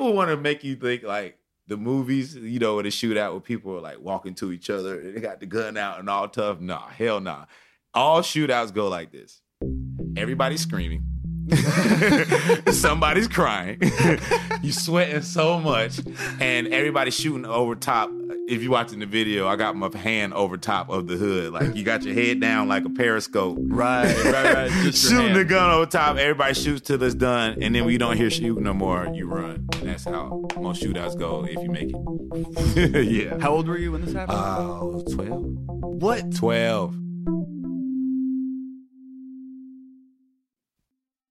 people want to make you think like the movies, you know, with a shootout where people are like walking to each other and they got the gun out and all tough. Nah, hell nah. All shootouts go like this. Everybody's screaming. Somebody's crying. you sweating so much, and everybody's shooting over top. If you're watching the video, I got my hand over top of the hood. Like you got your head down like a periscope. Right, right, right. Shooting the gun over top. Everybody shoots till it's done, and then when you don't hear shooting no more, you run. And that's how most shootouts go if you make it. yeah. How old were you when this happened? Oh, 12. what? 12.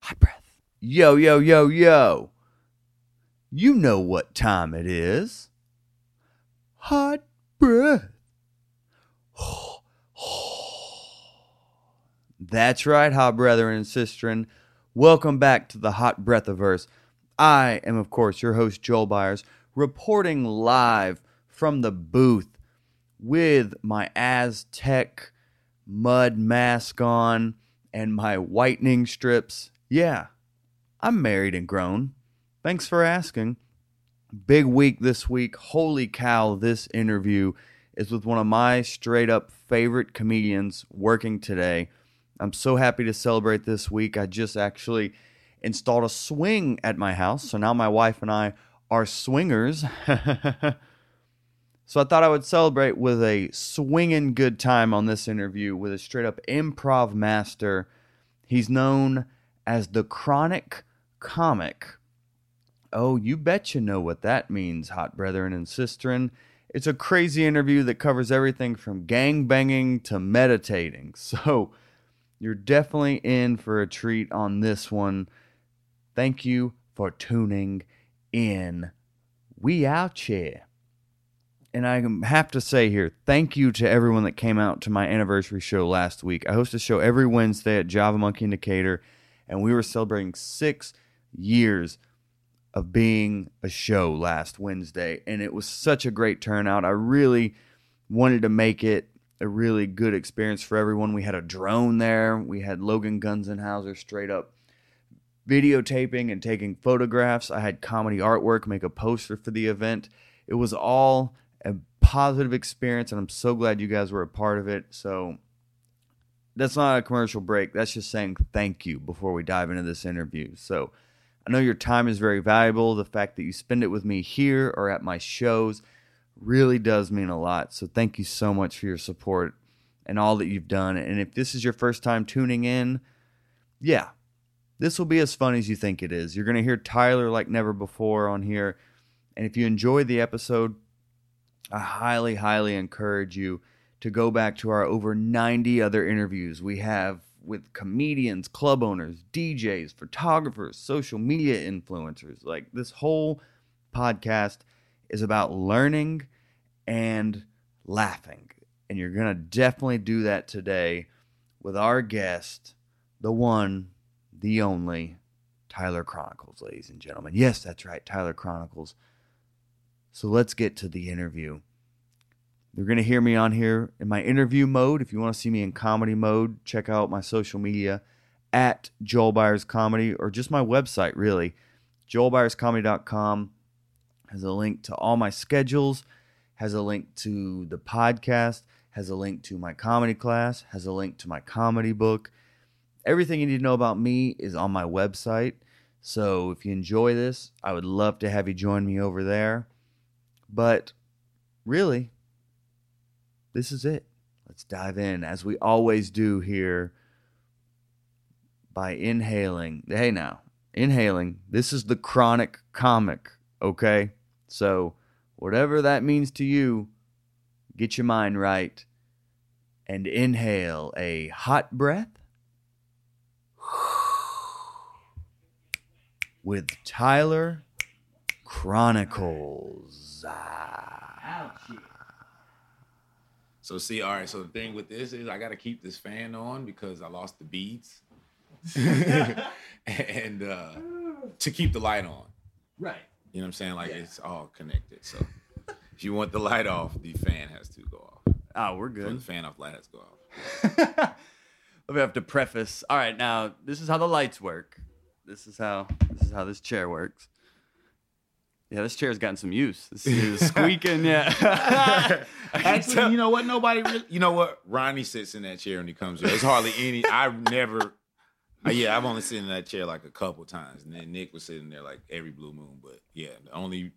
Hot breath. Yo, yo, yo, yo. You know what time it is. Hot breath. That's right, hot brethren and sistren. Welcome back to the Hot Breathiverse. I am, of course, your host, Joel Byars, reporting live from the booth with my Aztec mud mask on and my whitening strips. Yeah, I'm married and grown. Thanks for asking. Big week this week. Holy cow, this interview is with one of my straight up favorite comedians working today. I'm so happy to celebrate this week. I just actually installed a swing at my house. So now my wife and I are swingers. so I thought I would celebrate with a swinging good time on this interview with a straight up improv master. He's known as the chronic comic. Oh, you bet you know what that means, hot brethren and sistren. It's a crazy interview that covers everything from gang banging to meditating. So you're definitely in for a treat on this one. Thank you for tuning in. We out here. And I have to say here, thank you to everyone that came out to my anniversary show last week. I host a show every Wednesday at Java Monkey in Decatur, and we were celebrating six years of being a show last Wednesday, and it was such a great turnout. I really wanted to make it a really good experience for everyone. We had a drone there. We had Logan Gunzenhauser straight up videotaping and taking photographs. I had comedy artwork, make a poster for the event. It was all a positive experience, and I'm so glad you guys were a part of it. So that's not a commercial break. That's just saying thank you before we dive into this interview. So I know your time is very valuable. The fact that you spend it with me here or at my shows really does mean a lot. So thank you so much for your support and all that you've done. And if this is your first time tuning in, yeah, this will be as fun as you think it is. You're going to hear Tyler like never before on here. And if you enjoyed the episode, I highly, highly encourage you to go back to our over 90 other interviews we have with comedians, club owners, DJs, photographers, social media influencers. Like this whole podcast is about learning and laughing. And you're going to definitely do that today with our guest, the one, the only, Tyler Chronicles, ladies and gentlemen. Yes, that's right, Tyler Chronicles. So let's get to the interview. You're going to hear me on here in my interview mode. If you want to see me in comedy mode, check out my social media at Joel Byars Comedy or just my website, really. JoelByarsComedy.com has a link to all my schedules, has a link to the podcast, has a link to my comedy class, has a link to my comedy book. Everything you need to know about me is on my website. So if you enjoy this, I would love to have you join me over there. But really, this is it. Let's dive in as we always do here by inhaling. Hey, now, inhaling. This is the chronic comic, okay? So, whatever that means to you, get your mind right and inhale a hot breath with Tyler Chronicles. Ah. So see, all right. So the thing with this is I got to keep this fan on because I lost the beads, and uh, to keep the light on. Right. You know what I'm saying? Like it's all connected. So if you want the light off, the fan has to go off. Oh, we're When good. the fan off, light has to go off. we have to preface. All right, now this is how the lights work. This is how this is how this chair works. Yeah, this chair's gotten some use. This is squeaking. Yeah. Actually, you know what? Nobody really. You know what? Ronnie sits in that chair when he comes here. It's hardly any. I've never. uh, yeah, I've only sat in that chair like a couple times, and then Nick was sitting there like every blue moon. But yeah, the only,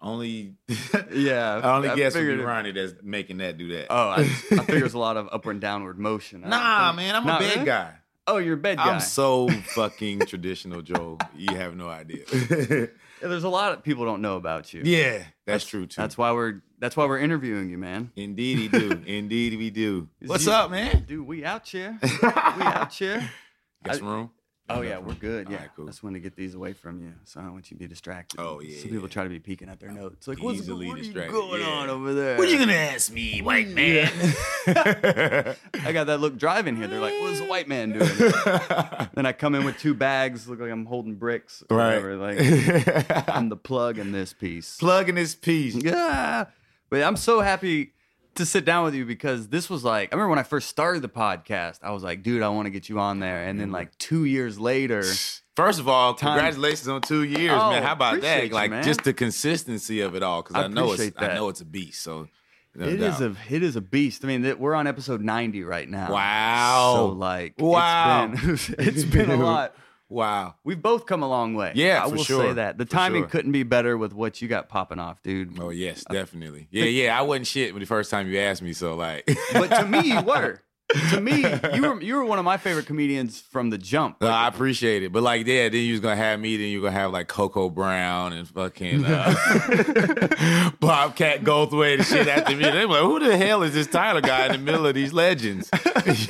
only, yeah. I only guess would figured be Ronnie that's making that do that. Oh, I, I figure there's a lot of upward and downward motion. I nah, man, I'm a bed really? guy. Oh, you're a bed guy. I'm so fucking traditional, Joe. You have no idea. There's a lot of people don't know about you. yeah, that's true too. That's why we're that's why we're interviewing you, man. Indeed, he do. Indeed, we do. What's up, man? Dude, we out here. we out here. Got some room? Oh yeah, uh, we're good. Yeah, right, cool. I just want to get these away from you, so I don't want you to be distracted. Oh, yeah, Some people yeah. try to be peeking at their notes, like, what's Easily what are you distracted, going yeah. on over there? What are you gonna ask me, white man? I got that look driving here. They're like, what's a white man doing? then I come in with two bags, look like I'm holding bricks. Or right. Whatever. Like I'm the plug in this piece. Plugging this piece. Yeah. But I'm so happy to sit down with you because this was like I remember when I first started the podcast, I was like, dude, I want to get you on there. And then Mm-hmm. like two years later, First of all, Time- congratulations on two years, Oh, man. How about that? you, like man. just the consistency of it all, because I I, know it's that. I know it's a beast. So no it is doubt. a it is a beast. I mean, th- we're on episode 90 right now. Wow. So like Wow. it's been, it's been a lot. Wow. We've both come a long way. Yeah, I for will sure. say that. The For timing sure. couldn't be better with what you got popping off, dude. Oh yes, uh, definitely. Yeah, yeah. I wasn't shit when the first time you asked me. So like, But to me, you were. To me, you were you were one of my favorite comedians from the jump. No, I appreciate it, but like, yeah, then you was gonna have me, then you gonna have like Coco Brown and fucking uh, Bobcat Goldthwait and shit after me. They were like, who the hell is this Tyler guy in the middle of these legends?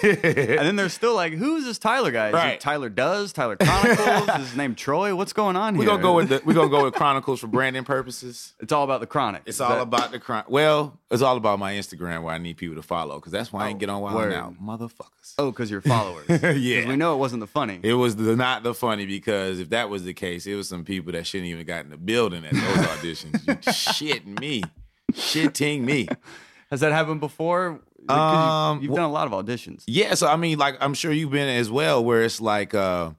yeah. And then they're still like, who is this Tyler guy? Is Right. it Tyler Does? Tyler Chronicles? is his name Troy? What's going on here? We're here? gonna go with the, we're gonna go with Chronicles for branding purposes. It's all about the chronic. It's Is all that- about the crime. Well, it's all about my Instagram where I need people to follow because that's why I ain't get on Wild 'N Out. Now, motherfuckers. Oh, because you're followers. Yeah. we know it wasn't the funny. It was the, not the funny because if that was the case, it was some people that shouldn't even got in the building at those auditions. You shitting me, shitting me. Has that happened before? Like, Um, you, have done a lot of auditions. Yeah, so I mean, like I'm sure you've been as well, where it's like uh,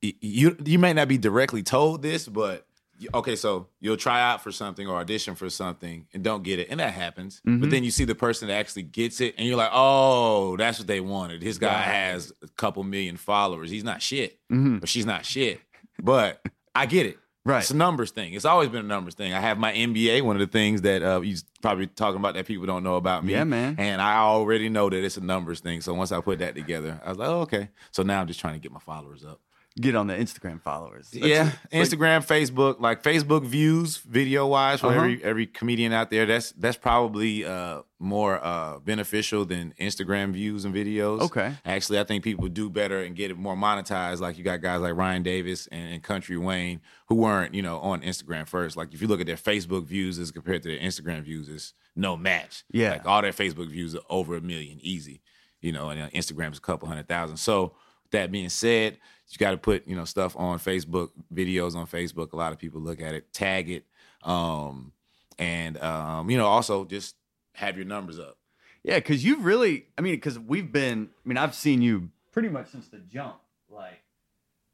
you you may not be directly told this, but okay, so you'll try out for something or audition for something and don't get it, and that happens. But then you see the person that actually gets it, and you're like, oh, that's what they wanted. This guy has a couple million followers. He's not shit, Mhm. or she's not shit. But I get it. Right. It's a numbers thing. It's always been a numbers thing. I have my MBA, one of the things that uh, you probably talking about that people don't know about me. Yeah, man. And I already know that it's a numbers thing. So once I put that together, I was like, oh, okay. So now I'm just trying to get my followers up. Get on the Instagram followers. That's- yeah, like- Instagram, Facebook, like Facebook views, video wise, for Uh-huh. every every comedian out there. That's that's probably uh, more uh, beneficial than Instagram views and videos. Okay. Actually, I think people do better and get it more monetized. Like you got guys like Ryan Davis and, and Country Wayne who weren't, you know, on Instagram first. Like if you look at their Facebook views as compared to their Instagram views, it's no match. Yeah. Like all their Facebook views are over a million, easy. You know, and uh, Instagram's a couple hundred thousand. So that being said, you got to put you know stuff on Facebook, videos on Facebook. A lot of people look at it, tag it, um, and um, you know also just have your numbers up. Yeah, because you've really, I mean, because we've been, I mean, I've seen you pretty much since the jump. Like,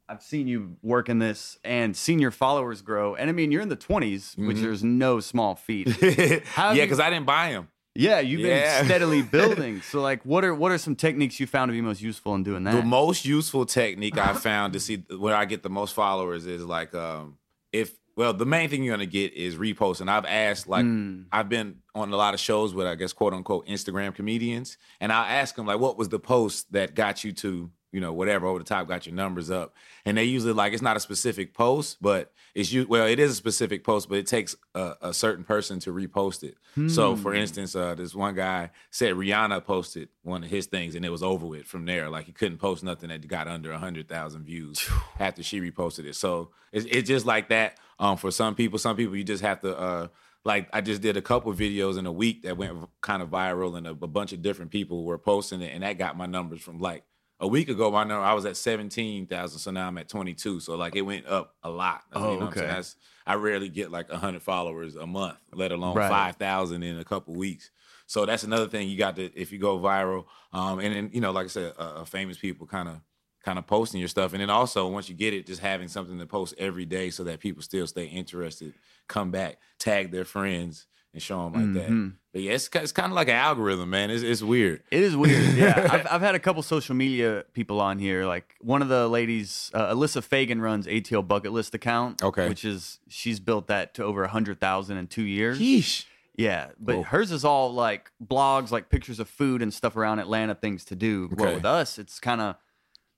I've seen you work in this and seen your followers grow. And I mean, you're in the 20s, which Mhm. there's no small feat. yeah, because I didn't buy them. Yeah, you've Yeah. been steadily building. So, like, what are what are some techniques you found to be most useful in doing that? The most useful technique I found to see where I get the most followers is like um if well the main thing you're gonna get is reposting. I've asked like Mm. I've been on a lot of shows with I guess quote unquote Instagram comedians, and I'll ask them like what was the post that got you to you know whatever over the top got your numbers up, and they usually like it's not a specific post, but it's you well it is a specific post, but it takes a, a certain person to repost it. So for Hmm. instance, uh, this one guy said Rihanna posted one of his things and it was over with from there. Like he couldn't post nothing that got under a hundred thousand views after she reposted it. So it's, it's just like that. Um, for some people, some people you just have to uh, like I just did a couple videos in a week that went kind of viral and a, a bunch of different people were posting it and that got my numbers from like a week ago my number I was at seventeen thousand, so now I'm at twenty two. So like it went up a lot. Oh, you know I'm saying? okay. That's I rarely get like hundred followers a month, let alone Right. five thousand in a couple weeks. So that's another thing you got to if you go viral. Um, and then you know, like I said, uh, uh, famous people kind of kind of posting your stuff, and then also once you get it, just having something to post every day so that people still stay interested, come back, tag their friends, and show them like that. Mhm. But yeah, it's, it's kind of like an algorithm, man. It's, it's weird. It is weird. Yeah, I've, I've had a couple social media people on here. Like one of the ladies, uh, Alyssa Fagan, runs ATL Bucket List account. Okay. which is she's built that to over a hundred thousand in two years. Yeesh. Yeah, but hers is all like blogs, like pictures of food and stuff around Atlanta, things to do. Well, with us, it's kind of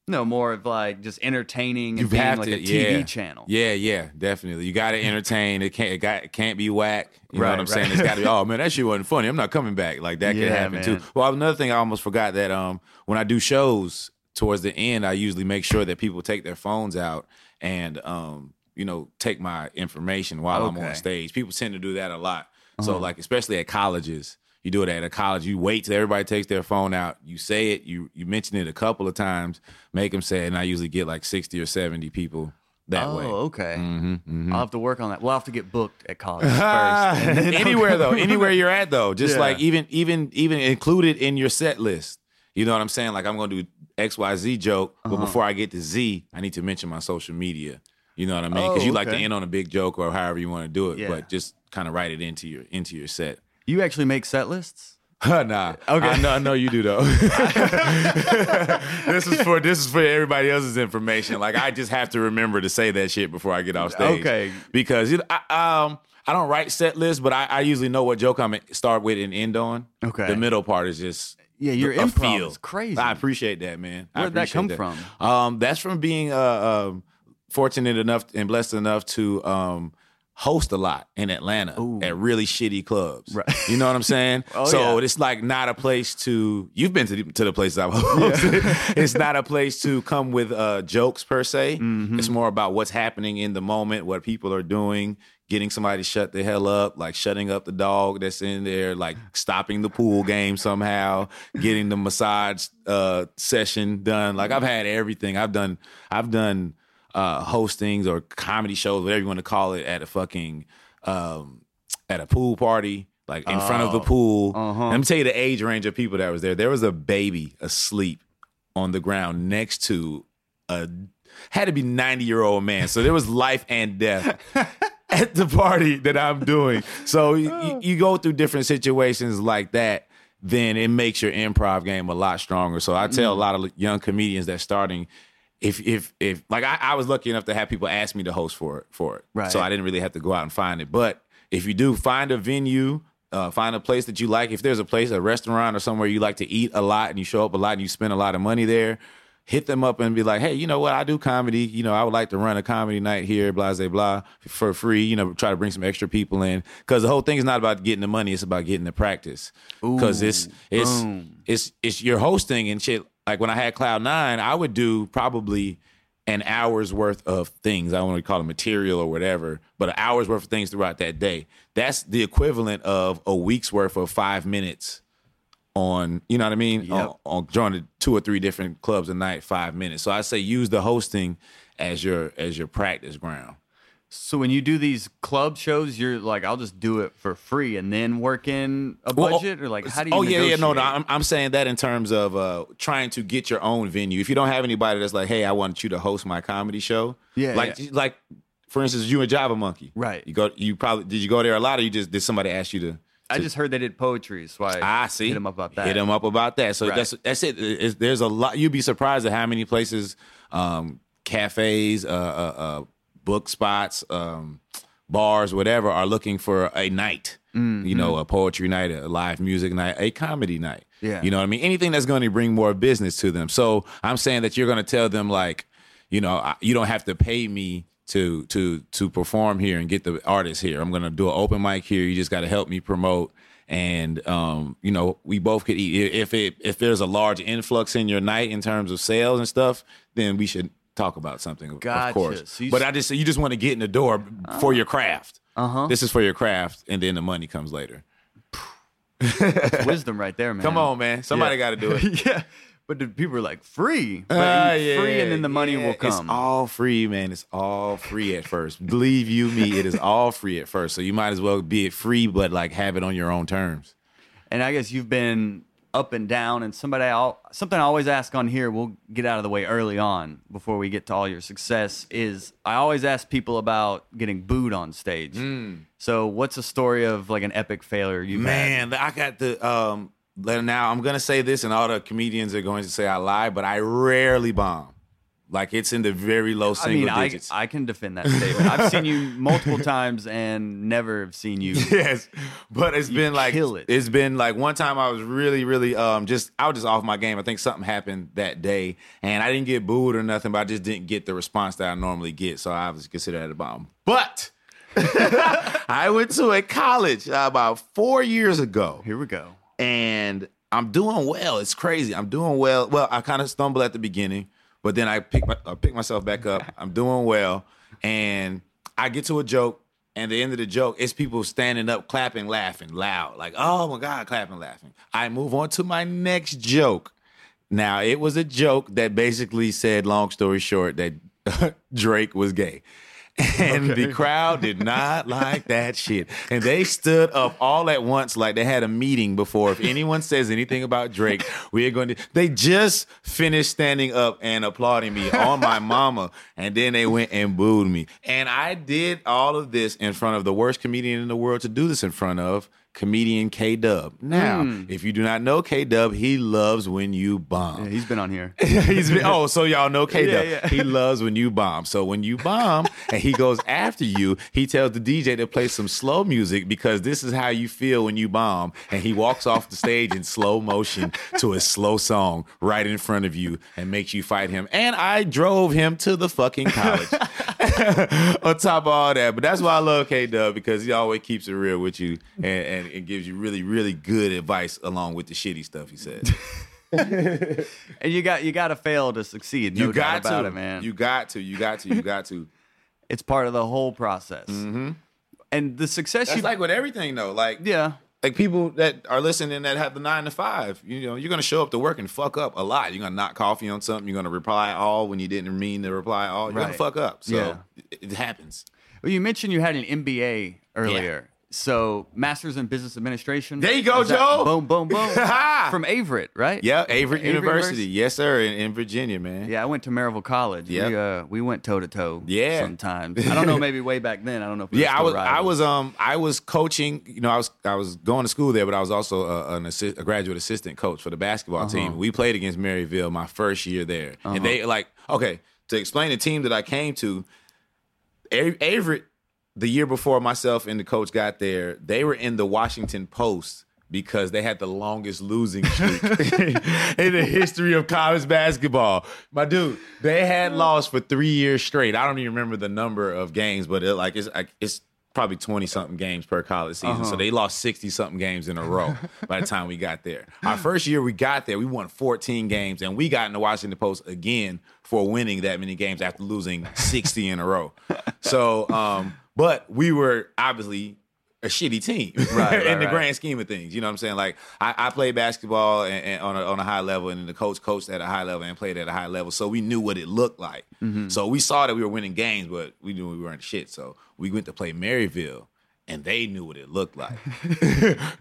know more of like just entertaining and You being like to, a TV yeah. channel. Yeah, yeah, definitely. You got to entertain. It can't, it got, it can't be whack. You know Right, what I'm saying? It's got to be. Oh man, that shit wasn't funny. I'm not coming back. Like that Yeah, could happen man. too. Well, another thing I almost forgot that um when I do shows towards the end, I usually make sure that people take their phones out and um you know take my information while I'm on stage. People tend to do that a lot. So Uh-huh. like especially at colleges. You do it at a college. You wait till everybody takes their phone out. You say it. You you mention it a couple of times. Make them say it, and I usually get like sixty or seventy people that oh, way. okay. Mm-hmm, I'll have to work on that. We'll have to get booked at college first. and then I'll anywhere though, anywhere you're at though, just Yeah. like even even even included in your set list. You know what I'm saying? Like I'm gonna do X Y Z joke, but Uh-huh. before I get to Z, I need to mention my social media. You know what I mean? Oh, Because you like to end on a big joke or however you want to do it, Yeah. but just kind of write it into your into your set. You actually make set lists? nah, Okay. I know, I know you do though. this is for this is for everybody else's information. Like I just have to remember to say that shit before I get off stage. Okay. because you know, I, um I don't write set lists, but I, I usually know what joke I'm start with and end on. Okay. the middle part is just Yeah, your a improv feel. is crazy. I appreciate that, man. Where'd that appreciate come from? Um, that's from being uh, um fortunate enough and blessed enough to um host a lot in Atlanta Ooh. at really shitty clubs. Right. You know what I'm saying? Oh, so yeah. it's like not a place to. You've been to the, to the places I've hosted. it's not a place to come with uh, jokes per se. Mm-hmm. It's more about what's happening in the moment, what people are doing, getting somebody to shut the hell up, like shutting up the dog that's in there, like stopping the pool game somehow, getting the massage uh, session done. Like I've had everything. I've done. I've done uh, hostings or comedy shows, whatever you want to call it, at a fucking um, at a pool party, like in front of the Oh, pool. uh-huh. Let me tell you the age range of people that was there. There was a baby asleep on the ground next to a had to be 90 year old man. So there was life and death at the party that I'm doing. So you, you go through different situations like that, then it makes your improv game a lot stronger. So I tell a lot of young comedians that starting. If if if like I, I was lucky enough to have people ask me to host for it for it, Right. so I didn't really have to go out and find it. But if you do find a venue, uh, find a place that you like. If there's a place, a restaurant or somewhere you like to eat a lot and you show up a lot and you spend a lot of money there, hit them up and be like, hey, you know what? I do comedy. You know, I would like to run a comedy night here, blah, blah, blah, for free. You know, try to bring some extra people in because the whole thing is not about getting the money; it's about getting the practice. Because it's it's boom. it's it's you're hosting and shit. Like when I had Cloud Nine, I would do probably an hour's worth of things. I don't want to call it material or whatever, but an hour's worth of things throughout that day. That's the equivalent of a week's worth of five minutes on, you know what I mean? Yep. On, on joining two or three different clubs a night, five minutes. So I say use the hosting as your as your practice ground. So when you do these club shows, you're like, I'll just do it for free and then work in a Well, budget, or like, how do you? Oh yeah, yeah. No, no. I'm, I'm saying that in terms of uh, trying to get your own venue. If you don't have anybody that's like, hey, I want you to host my comedy show. Yeah, Like, yeah. like for instance, you and Java Monkey. Right. You go. You probably did. You go there a lot, or you just did somebody ask you to? I just heard they did poetry, so I I see. hit them up about that. Hit them up about that. So Right. that's that's it. It's- there's a lot. You'd be surprised at how many places, um, cafes, uh, uh, uh, book spots, um, bars, whatever, are looking for a night. You know, a poetry night, a live music night, a comedy night. Yeah. You know what I mean? Anything that's going to bring more business to them. So I'm saying that you're going to tell them like, you know, I- you don't have to pay me to to to perform here and get the artists here. I'm going to do an open mic here. You just got to help me promote. And um, you know, we both could eat. If it if there's a large influx in your night in terms of sales and stuff, then we should talk about something. Of, Gotcha. of course. So but I just you just want to get in the door for your craft. Uh-huh. This is for your craft, and then the money comes later. Wisdom right there, man. Come on, man. Somebody Yeah. got to do it. yeah, but the people are like free, but Ah, free, and then the money yeah. will come. It's all free, man. It's all free at first. Believe you me, it is all free at first. So you might as well be it free, but like have it on your own terms. and I guess you've been up and down. And somebody, I'll, something I always ask on here, we'll get out of the way early on before we get to all your success. Is I always ask people about getting booed on stage. Mm. So, what's a story of like an epic failure you had? Man, I got the um now I'm gonna say this and all the comedians are going to say I lie, but I rarely bomb. Like it's in the very low I single mean, digits. I can defend that statement. I've seen you multiple times and never have seen you. yes, but it's You been like kill it. has been like one time I was really, really um just I was just off my game. I think something happened that day, and I didn't get booed or nothing, but I just didn't get the response that I normally get, so I was considered at the bottom. But I went to a college uh, about four years ago, Here we go. and I'm doing well. It's crazy. I'm doing well. Well, I kind of stumble at the beginning, but then I pick my, I pick myself back up. I'm doing well, and I get to a joke, and the end of the joke is people standing up, clapping, laughing loud, like "Oh my god!" clapping, laughing. I move on to my next joke. Now it was a joke that basically said, long story short, that Drake was gay. And the crowd did not like that shit. And they stood up all at once like they had a meeting before. If anyone says anything about Drake, we're going to. They just finished standing up and applauding me on my mama. And then they went and booed me. And I did all of this in front of the worst comedian in the world to do this in front of. Comedian K Dub. Now, hmm. if you do not know K Dub, he loves when you bomb. Yeah, he's been on here. He's been, oh, so y'all know K Dub. Yeah, yeah. He loves when you bomb. So when you bomb and he goes after you, he tells the DJ to play some slow music because this is how you feel when you bomb. And he walks off the stage in slow motion to a slow song right in front of you and makes you fight him. And I drove him to the fucking college. On top of all that. But that's why I love K Dub because he always keeps it real with you and, and, and gives you really, really good advice along with the shitty stuff he says. And you got you got to fail to succeed. No you doubt got about to, it, man. You got to, you got to, you got to. it's part of the whole process. Mm-hmm. And the success That's you like with everything though. Like yeah. like people that are listening that have the nine to five, you know, you're gonna show up to work and fuck up a lot. You're gonna knock coffee on something, you're gonna reply all when you didn't mean to reply all. You're gonna fuck up. So Yeah. it, it happens. Well, you mentioned you had an MBA earlier. So, Masters in Business Administration. There you go, that- Joe. Boom, boom, boom. From Averett, right? Yeah, Averett Avery University. University? Yes, sir, in, in Virginia, man. Yeah, I went to Maryville College. Yeah, We, uh, we went toe to toe. Yeah. Sometimes. I don't know, maybe way back then. I don't know if we Yeah, I was I was um I was coaching. You know, I was I was going to school there, but I was also a, an assist, a graduate assistant coach for the basketball Uh-huh. team. We played against Maryville my first year there, and they like okay to explain the team that I came to. Averett, the year before myself and the coach got there, they were in the Washington Post. Because they had the longest losing streak in the history of college basketball. My dude, they had lost for three years straight. I don't even remember the number of games, but it, like it's like it's probably 20 something games per college season. So they lost 60 something games in a row by the time we got there. Our first year we got there, we won 14 games and we got in the Washington Post again for winning that many games after losing 60 in a row. So, um, but we were obviously a shitty team Right, right, in the right. grand scheme of things. You know what I'm saying? Like I, I played basketball and, and on, a, on a high level, and then the coach coached at a high level and played at a high level, so we knew what it looked like. Mm-hmm. So we saw that we were winning games, but we knew we weren't shit. So we went to play Maryville. And they knew what it looked like.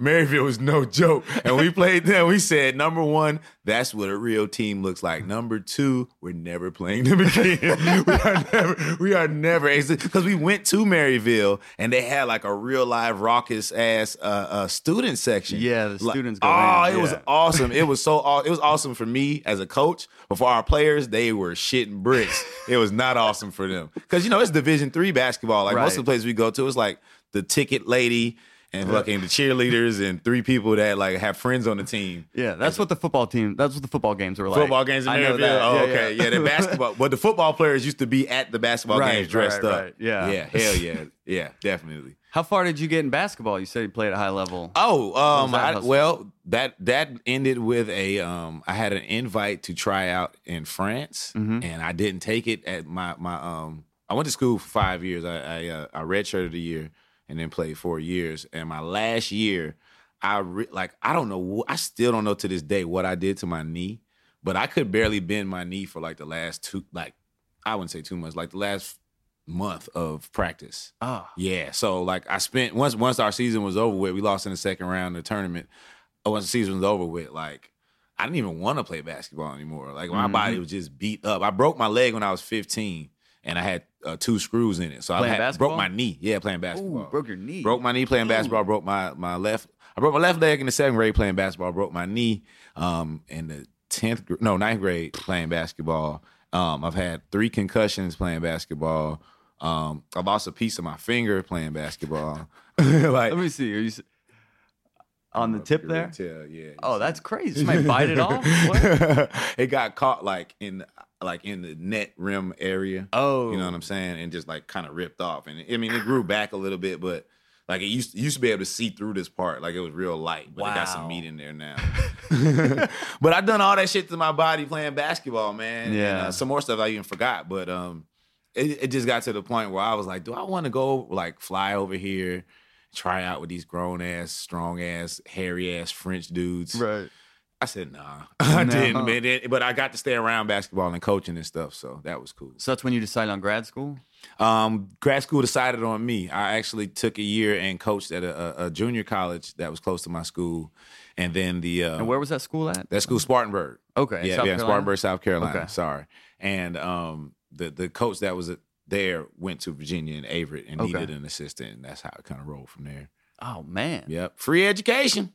Maryville was no joke. And we played them. We said, number one, that's what a real team looks like. Number two, we're never playing them again. we are never, we are never, because we went to Maryville and they had like a real live raucous ass uh, uh, student section. Yeah, the Like, students go Oh, in, it was awesome. It was so, aw- it was awesome for me as a coach, but for our players, they were shitting bricks. it was not awesome for them. Because, you know, it's Division three basketball. Like most of the places we go to, it's like the ticket lady and fucking the cheerleaders and three people that like have friends on the team. Yeah, that's what the football team. That's what the football games were like. Football games in I know Maryville. that. Oh, Yeah, okay. Yeah, the basketball. But the football players used to be at the basketball Right, games dressed right, up. right. Yeah. Yeah. Hell yeah. Yeah, definitely. How far did you get in basketball? You said you played at a high level. Oh, um, that I, hustle? well, that that ended with a um. I had an invite to try out in France, Mm-hmm. and I didn't take it. At my my um, I went to school for five years. I I, uh, I redshirted a year and then played four years. And my last year, I re- like I don't know. I still don't know to this day what I did to my knee, but I could barely bend my knee for like the last two like I wouldn't say two months, like the last month of practice. Oh, Yeah. So like I spent once once our season was over with, we lost in the second round of the tournament. once the season was over with, like I didn't even want to play basketball anymore. Like my Mhm. body was just beat up. I broke my leg when I was 15, and I had uh, two screws in it. So Playing I had, broke my knee. Yeah, playing basketball. Ooh, broke your knee. Broke my knee playing basketball. Broke my my left. I broke my left leg in the seventh grade playing basketball. Broke my knee um, in the tenth, no ninth grade playing basketball. Um, I've had three concussions playing basketball. Um, I lost a piece of my finger playing basketball. like Let me see. Are you s- on the I don't know if tip there? Tell, yeah. Oh, that's crazy. Somebody bite it off? It got caught like in like in the net rim area. Oh, You know what I'm saying? And just like kind of ripped off. And I mean, it grew back a little bit, but like it used it used to be able to see through this part. Like it was real light, but it got some meat in there now. but I've done all that shit to my body playing basketball, man. And, Yeah. uh, some more stuff I even forgot, but um, it, it just got to the point where I was like, do I want to go like fly over here, try out with these grown ass, strong ass, hairy ass French dudes? right. I said, nah, I No. didn't. Man. It- But I got to stay around basketball and coaching and stuff, so that was cool. So that's when you decided on grad school. Um, grad school decided on me. I actually took a year and coached at a, a, a junior college that was close to my school, and then the uh, And where was that school at? that school Spartanburg. Okay, yeah, South yeah, Carolina? Spartanburg, South Carolina. Okay. Sorry, and um, the the coach that was there went to Virginia and Averett and Okay. needed an assistant, and that's how it kind of rolled from there. Oh man. Yep, free education.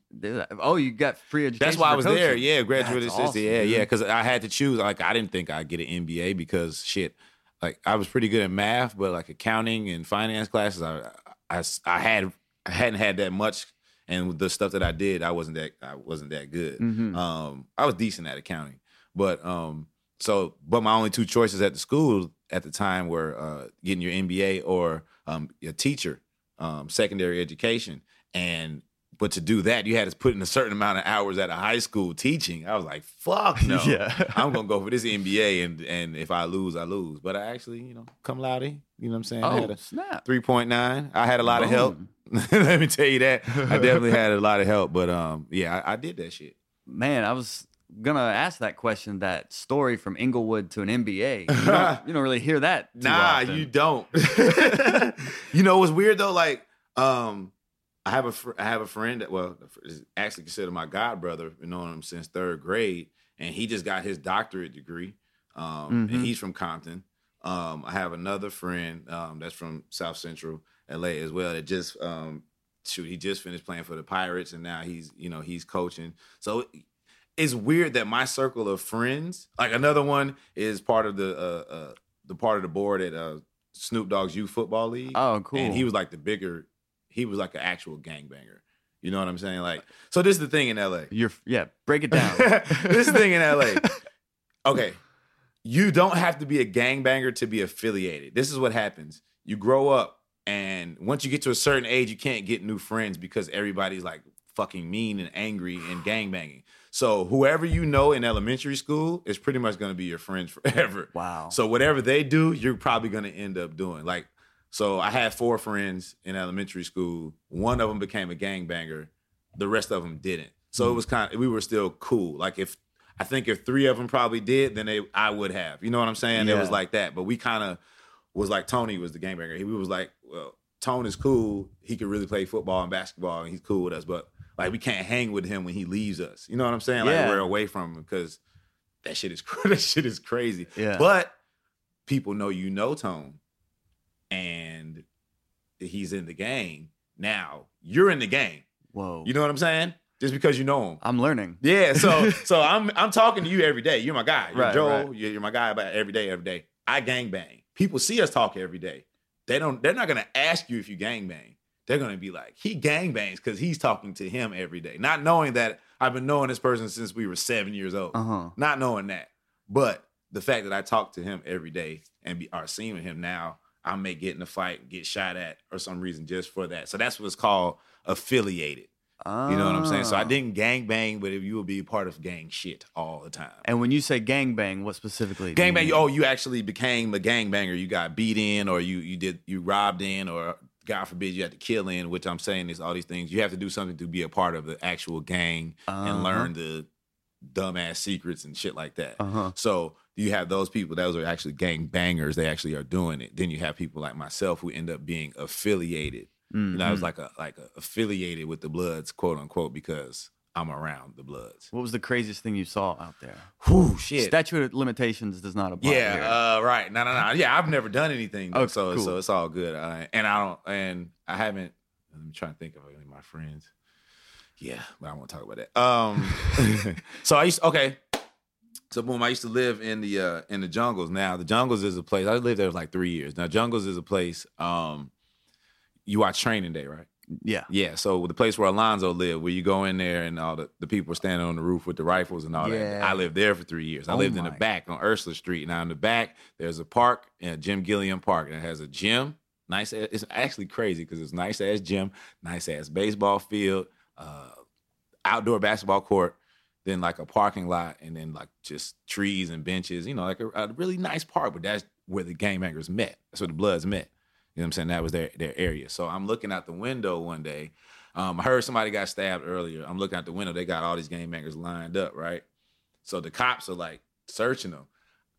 Oh, you got free education. That's why I was coaching. there. Yeah, graduate assistant. awesome, yeah, dude. yeah. Because I had to choose. Like, I didn't think I'd get an MBA because shit. Like, I was pretty good at math, but like accounting and finance classes, I, I, I had I hadn't had that much, and the stuff that I did, I wasn't that I wasn't that good. Mhm. Um, I was decent at accounting, but um, so but my only two choices at the school at the time were uh, getting your MBA or um, a teacher, um, secondary education, and but to do that, you had to put in a certain amount of hours at a high school teaching. I was like, fuck no, Yeah. I'm gonna go for this NBA and and if I lose, I lose. But I actually, you know, cum laude, you know what I'm saying? I had Oh a snap. three point nine. I had a lot of help. Let me tell you that. I definitely had a lot of help, but um, yeah, I, I did that shit. Man, I was gonna ask that question. That story from Inglewood to an NBA. You don't, you don't really hear that. Nah, often. you don't. you know what's weird though? Like, um, I have a fr- I have a friend that well is actually considered my god brother. Been knowing him since third grade, and he just got his doctorate degree. Um, Mhm. and he's from Compton. Um, I have another friend um, that's from South Central LA as well. That just um, shoot, he just finished playing for the Pirates, and now he's you know he's coaching. So it's weird that my circle of friends, like another one, is part of the uh, uh the part of the board at uh Snoop Dogg's Youth Football League. Oh, cool. And he was like the bigger, he was like an actual gangbanger. You know what I'm saying? Like, so this is the thing in LA. You're yeah. Break it down. this thing in LA. Okay. You don't have to be a gangbanger to be affiliated. This is what happens. You grow up, and once you get to a certain age, you can't get new friends because everybody's like fucking mean and angry and gangbanging. So whoever you know in elementary school is pretty much gonna be your friends forever. Wow. So whatever they do, you're probably gonna end up doing. Like, so I had four friends in elementary school. One of them became a gangbanger. The rest of them didn't. So it mm-hmm. was kind of we were still cool. Like if I think if three of them probably did, then they I would have. You know what I'm saying? It was like that. But we kind of was like Tony was the gangbanger. He was like, well, Tone is cool. He could really play football and basketball, and he's cool with us. But like we can't hang with him when he leaves us. You know what I'm saying? Like Yeah. we're away from him because that shit is that shit is crazy. Yeah. But people know you know Tone, and he's in the game Now you're in the game. Whoa. You know what I'm saying? Just because you know him. I'm learning. Yeah, so so I'm I'm talking to you every day. You're my guy. You're Right, Joe. right. You're, you're my guy about every day, every day. I gang bang. People see us talk every day. They don't. They're not gonna ask you if you gang bang. They're gonna be like, he gang bangs because he's talking to him every day, not knowing that I've been knowing this person since we were seven years old. Uh huh. Not knowing that, but the fact that I talk to him every day and be are seeing him now, I may get in a fight, get shot at, or some reason just for that. So that's what's called affiliated. You know what I'm saying? So I Ah. didn't gang bang, but if you will be a part of gang shit all the time. And when you say gangbang, what specifically? Gang bang, mean? oh, you actually became a gang banger. You got beat in, or you you did you robbed in, or God forbid you had to kill in. Which I'm saying is all these things. You have to do something to be a part of the actual gang Uh-huh. and learn the dumbass secrets and shit like that. Uh-huh. So you have those people; those are actually gang bangers. They actually are doing it. Then you have people like myself who end up being affiliated. You know, I was Mhm. like a like a affiliated with the Bloods, quote unquote, because I'm around the Bloods. What was the craziest thing you saw out there? Whew, shit. Statute of limitations does not apply. yeah, uh, right. No, no, no. Yeah, I've never done anything, though, Oh, so cool. so it's all good. Uh, and I don't, and I haven't. I'm trying to think of any of my friends. Yeah, but I won't talk about that. Um, so I used okay. So boom, I used to live in the uh in the jungles. Now the jungles is a place I lived there for like three years. Now jungles is a place. Um, you watch Training Day, right? Yeah. Yeah. So the place where Alonzo lived, where you go in there and all the, the people are standing on the roof with the rifles and all Yeah. that. I lived there for three years. I Oh lived in the back on Ursula Street. Now in the back, there's a park, and Jim Gilliam Park, and it has a gym. Nice. ass- It's actually crazy because it's nice ass gym, nice ass baseball field, uh, outdoor basketball court, then like a parking lot, and then like just trees and benches. You know, like a, a really nice park. But that's where the game bangers met. That's where the Bloods met. You know what I'm saying? That was their their area. So I'm looking out the window one day. Um, I heard somebody got stabbed earlier. I'm looking out the window. They got all these game bangers lined up, right? So the cops are like searching them.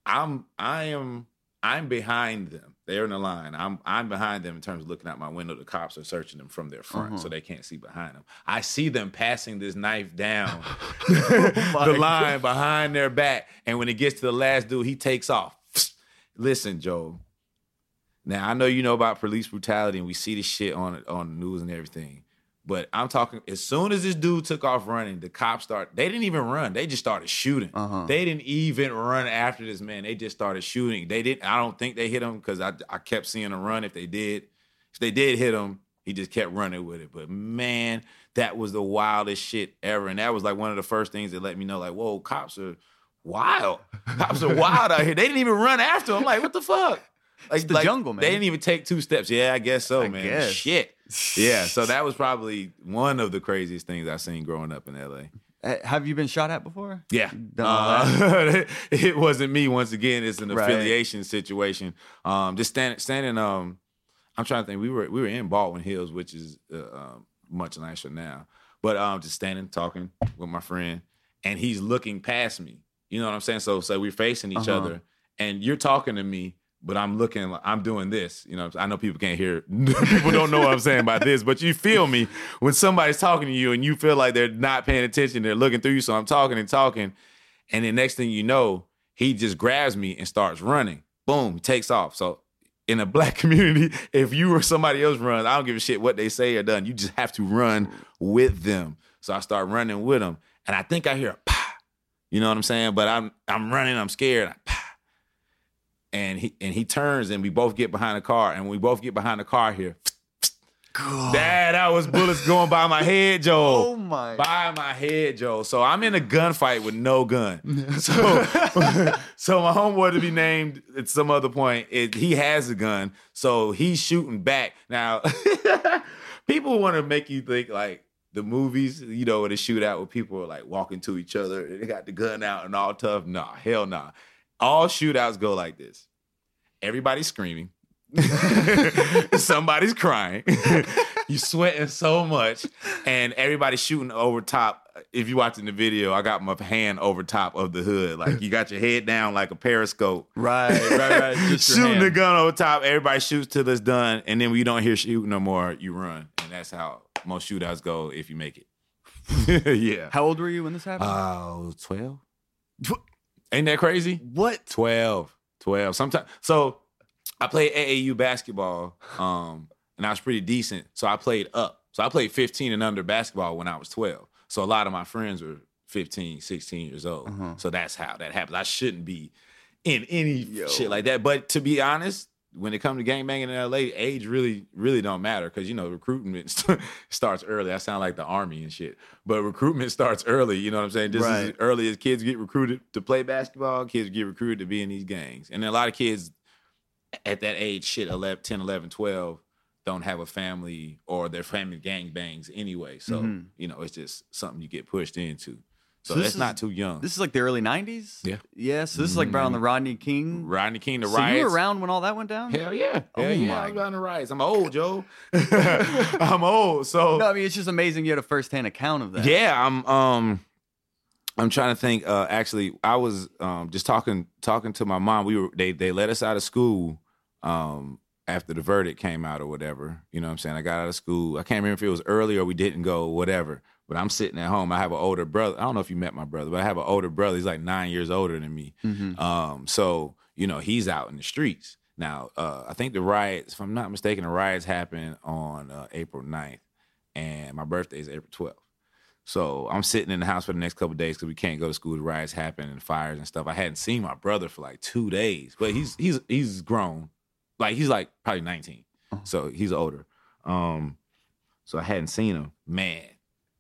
I'm I am I'm behind them. They're in the line. I'm I'm behind them in terms of looking out my window. The cops are searching them from their front, Uh-huh. so they can't see behind them. I see them passing this knife down my the line behind their back, and when it gets to the last dude, he takes off. Listen, Joe. Now I know you know about police brutality, and we see this shit on on the news and everything. But I'm talking as soon as this dude took off running, the cops start. They didn't even run. They just started shooting. Uh-huh. They didn't even run after this man. They just started shooting. They didn't. I don't think they hit him because I I kept seeing him run. If they did, if they did hit him, he just kept running with it. But man, that was the wildest shit ever. And that was like one of the first things that let me know, like, whoa, cops are wild. Cops are wild out here. They didn't even run after him. I'm like, what the fuck? Like It's the jungle, man. They didn't even take two steps. Yeah, I guess so, I man. guess. Shit. Yeah, so that was probably one of the craziest things I've seen growing up in LA. Uh, Have you been shot at before? Yeah. That? Uh, it wasn't me once again. It's an Right. affiliation situation. Um, just standing, standing. Um, I'm trying to think. We were we were in Baldwin Hills, which is uh, um, much nicer now. But um, just standing, talking with my friend, and he's looking past me. You know what I'm saying? So so we're facing each Uh-huh. other, and you're talking to me, but I'm looking. I'm doing this. You know, I know people can't hear. people don't know what I'm saying by this, but you feel me when somebody's talking to you, and you feel like they're not paying attention. They're looking through you. So I'm talking and talking, and the next thing you know, he just grabs me and starts running. Boom, takes off. So in a black community, if you or somebody else runs, I don't give a shit what they say or done. You just have to run with them. So I start running with them, and I think I hear a. You know what I'm saying? But I'm I'm running. I'm scared. I. And he and he turns, and we both get behind the car, and we both get behind the car here. Dad, that was bullets going by my head, Joe Oh my. by my head, Joe. So I'm in a gunfight with no gun. So, so my homeboy to be named at some other point, it, he has a gun. So he's shooting back. Now, people want to make you think like the movies, you know, where they shoot out where people are like walking to each other and they got the gun out and all tough. Nah, hell nah. All shootouts go like this. Everybody's screaming. Somebody's crying. you're sweating so much, and everybody's shooting over top. If you're watching the video, I got my hand over top of the hood. Like you got your head down like a periscope. Right, right, right. Just shooting the gun over top. Everybody shoots till it's done, and then when you don't hear shooting no more, you run, and that's how most shootouts go if you make it. yeah. How old were you when this happened? Uh, oh, 12? Ain't that crazy? what? 12. 12. Sometimes so I played AAU basketball, um, and I was pretty decent. So I played up. So I played 15 and under basketball when I was 12. So a lot of my friends were 15, 16 years old. Uh-huh. So that's how that happens. I shouldn't be in any Yo. shit like that. But to be honest, when it comes to gang banging in LA, age really, really don't matter because you know recruitment st- starts early. I sound like the army and shit, but recruitment starts early. You know what I'm saying? Just as Right. early as kids get recruited to play basketball, kids get recruited to be in these gangs, and a lot of kids at that age, shit, 11, 10, 11, 12, don't have a family or their family gang bangs anyway. So Mhm. you know, it's just something you get pushed into. So, So that's is- not too young. This is like the early '90s. Yeah. Yeah. So this is like around the Rodney King. Rodney King, the so riots. you were around when all that went down? Hell yeah. Oh Hell yeah. my I was on the riots. I'm old, Joe. I'm old. So No, I mean it's just amazing you had a firsthand account of that. yeah, I'm um I'm trying to think uh actually I was um just talking talking to my mom. We were they they let us out of school um after the verdict came out or whatever. You know what I'm saying? I got out of school. I can't remember if it was early or we didn't go, whatever. But I'm sitting at home. I have an older brother. I don't know if you met my brother, but I have an older brother. He's like nine years older than me. Mhm. Um, so you know he's out in the streets now. Uh, I think the riots, if I'm not mistaken, the riots happened on uh, April 9th, and my birthday is April 12th. So I'm sitting in the house for the next couple of days because we can't go to school. The riots happen and fires and stuff. I hadn't seen my brother for like two days, but he's he's he's grown, like he's like probably 19, so he's older. Um, so I hadn't seen him. Man,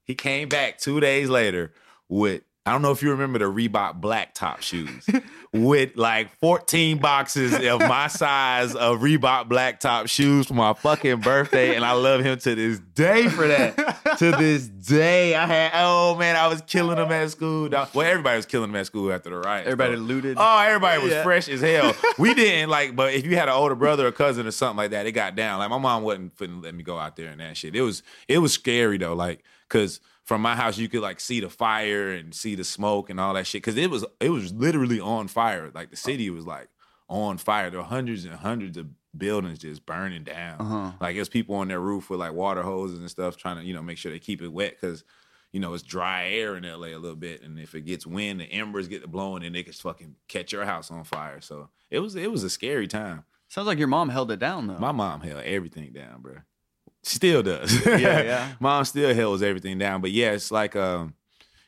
he came back two days later with I don't know if you remember the Reebok black top shoes with like 14 boxes of my size of Reebok black top shoes for my fucking birthday. And I love him to this day for that. to this day. I had oh man, I was killing him at school. Well, everybody was killing him at school after the riot. Everybody looted. Oh, everybody was Yeah. fresh as hell. We didn't like, but if you had an older brother or cousin or something like that, it got down. Like my mom wasn't finna let me go out there and that shit. It was it was scary though, like because from my house you could like see the fire and see the smoke and all that shit. Because it was it was literally on fire. Like the city was like on fire. There were hundreds and hundreds of buildings just burning down. Uh-huh. Like there's people on their roof with like water hoses and stuff trying to you know make sure they keep it wet because you know it's dry air in LA a little bit, and if it gets wind, the embers get to blowing, and they could fucking catch your house on fire. So it was it was a scary time. Sounds like your mom held it down though. My mom held everything down, bro. She still does. Yeah, yeah. mom still holds everything down, but yeah, it's like um,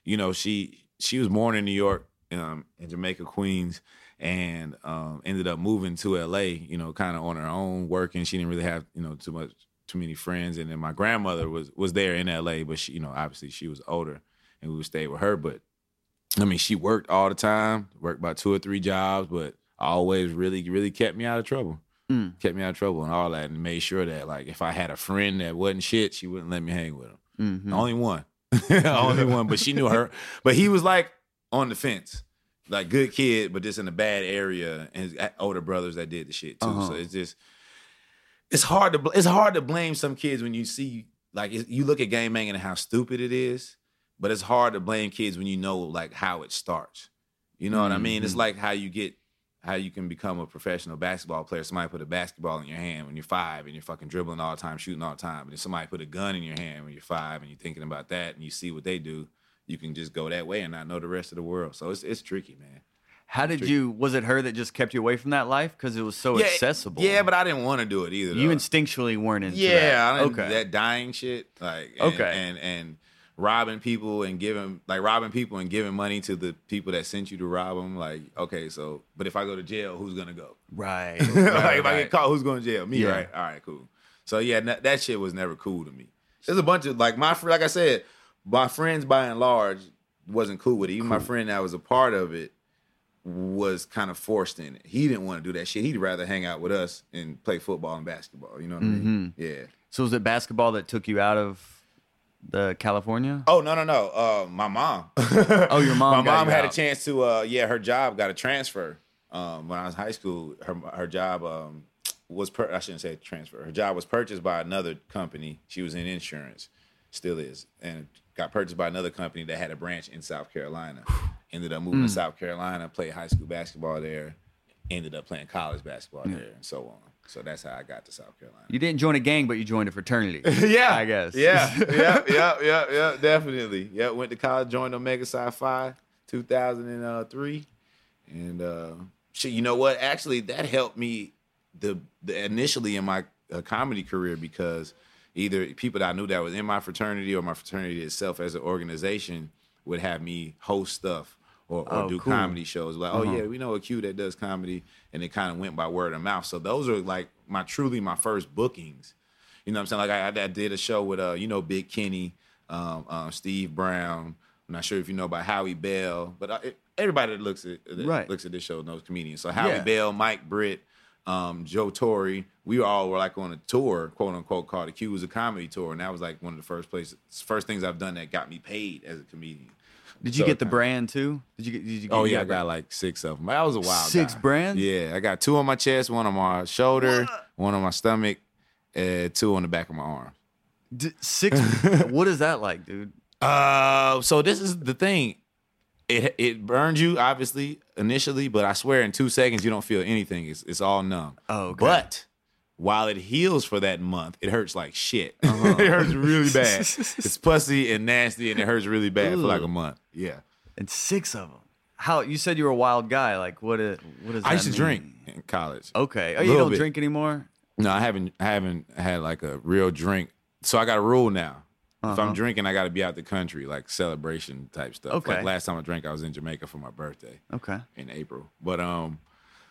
you know, she she was born in New York, um, in Jamaica, Queens, and um, ended up moving to LA. You know, kind of on her own, working. She didn't really have you know too much too many friends, and then my grandmother was was there in LA, but she you know obviously she was older, and we would stay with her. But I mean, she worked all the time, worked about two or three jobs, but always really really kept me out of trouble Mm. kept me out of trouble and all that, and made sure that like if I had a friend that wasn't shit, she wouldn't let me hang with him. Mhm. Only one, only one. But she knew her. But he was like on the fence, like good kid, but just in a bad area, and his older brothers that did the shit too. Uh-huh. So it's just it's hard to it's hard to blame some kids when you see like you look at game banging and how stupid it is, but it's hard to blame kids when you know like how it starts. You know what I mean? It's Mhm. like how you get how you can become a professional basketball player. Somebody put a basketball in your hand when you're five and you're fucking dribbling all the time, shooting all the time. And then somebody put a gun in your hand when you're five and you're thinking about that and you see what they do, you can just go that way and not know the rest of the world. So it's it's tricky, man. How did you? Was it her that just kept you away from that life because it was so accessible? Yeah, but I didn't want to do it either. you though. instinctually weren't into yeah, that. I didn't, okay. that dying shit, like and, Okay. and and robbing people and giving like robbing people and giving money to the people that sent you to rob them. Like, okay, so but if I go to jail, who's gonna go? right. like right, if I get caught, who's going to jail? Me, Yeah. right? All right, cool. So yeah, that, that shit was never cool to me. There's a bunch of like my fr- like I said, my friends by and large wasn't cool with it. Even my friend that was a part of it was kind of forced in it. He didn't want to do that shit. He'd rather hang out with us and play football and basketball. You know what I mean? Mm-hmm. Yeah. So was it basketball that took you out of the California? Oh no no no! Uh, my mom. Oh, your mom my mom had a chance to. Uh, yeah, her job got a transfer. Um, when I was high school, her her job um was per- I shouldn't say transfer. Her job was purchased by another company. She was in insurance, still is, and got purchased by another company that had a branch in South Carolina. Ended up moving Hmm. to South Carolina, played high school basketball there. Ended up playing college basketball there, and so on. So that's how I got to South Carolina. You didn't join a gang, but you joined a fraternity. yeah, I guess. Yeah, yeah, yeah, yeah, yeah, definitely. Yeah, went to college, joined Omega Psi Phi, 2003, and uh, shit. You know what? Actually, that helped me the, the initially in my uh, comedy career because either people that I knew that was in my fraternity or my fraternity itself as an organization would have me host stuff or, or Oh, do cool. comedy shows. Like, oh yeah, we know a Q that does comedy, and it kind of went by word of mouth. So those are like my truly my first bookings. You know what I'm saying? Like I, I did a show with uh, you know, Big Kenny, um, um, Steve Brown. I'm not sure if you know about Howie Bell, but uh, it, everybody that looks at that Right. looks at this show knows comedians. So Howie Yeah. Bell, Mike Britt, um, Joe Torry, we all were like on a tour, quote unquote, called the Q was a comedy tour, and that was like one of the first places, first things I've done that got me paid as a comedian. Did you So get the brand too? Did you get? Did you get Oh yeah, I got like six of them. That was a wild Six guy. brands? Yeah, I got two on my chest, one on my shoulder, one on my stomach, and two on the back of my arm. D- six. what is that like, dude? Uh, so this is the thing. It it burns you obviously initially, but I swear in two seconds you don't feel anything. It's it's all numb. Oh, okay. But while it heals for that month, it hurts like shit. it hurts really bad. it's pussy and nasty, and it hurts really bad for like a month. Yeah, And six of them. How you said you were a wild guy? Like what? Is, what does that I used to mean? drink in college. Okay. Oh, you don't bit. drink anymore? No, I haven't. I haven't had like a real drink. So I got a rule now. If Uh-huh. I'm drinking, I got to be out the country, like celebration type stuff. Okay. Like last time I drank, I was in Jamaica for my birthday Okay. in April. But um,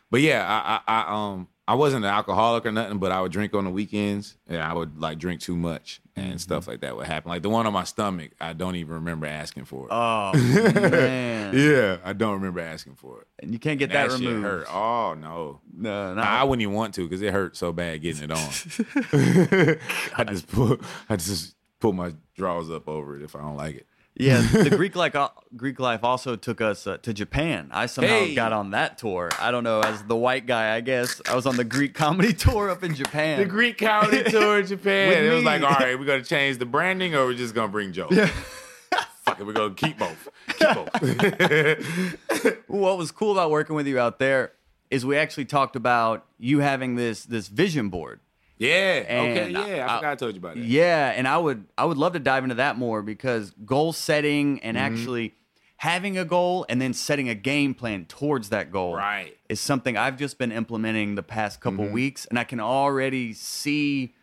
but yeah, I, I, I um I wasn't an alcoholic or nothing, but I would drink on the weekends and I would like drink too much Mm-hmm. and stuff like that would happen. Like the one on my stomach, I don't even remember asking for it. Oh man. yeah, I don't remember asking for it. And you can't get that, That, removed. hurt. Oh no. No, no. I wouldn't even want to because it hurt so bad getting it on. I just pull, I just pull my drawers up over it if I don't like it. Yeah, the Greek like Greek life also took us uh, to Japan. I somehow Hey. got on that tour. I don't know as the white guy. I guess I was on the Greek comedy tour up in Japan. The Greek comedy tour in Japan. With it was like, all right, we're gonna change the branding or we're just gonna bring Joe. Fuck it, we're gonna keep both. Keep both. what was cool about working with you out there is we actually talked about you having this this vision board. Yeah. Okay. Yeah. I, I- forgot I told you about that. Yeah, and I would I would love to dive into that more because goal setting and Mm-hmm. actually having a goal and then setting a game plan towards that goal Right. is something I've just been implementing the past couple Mm-hmm. weeks and I can already see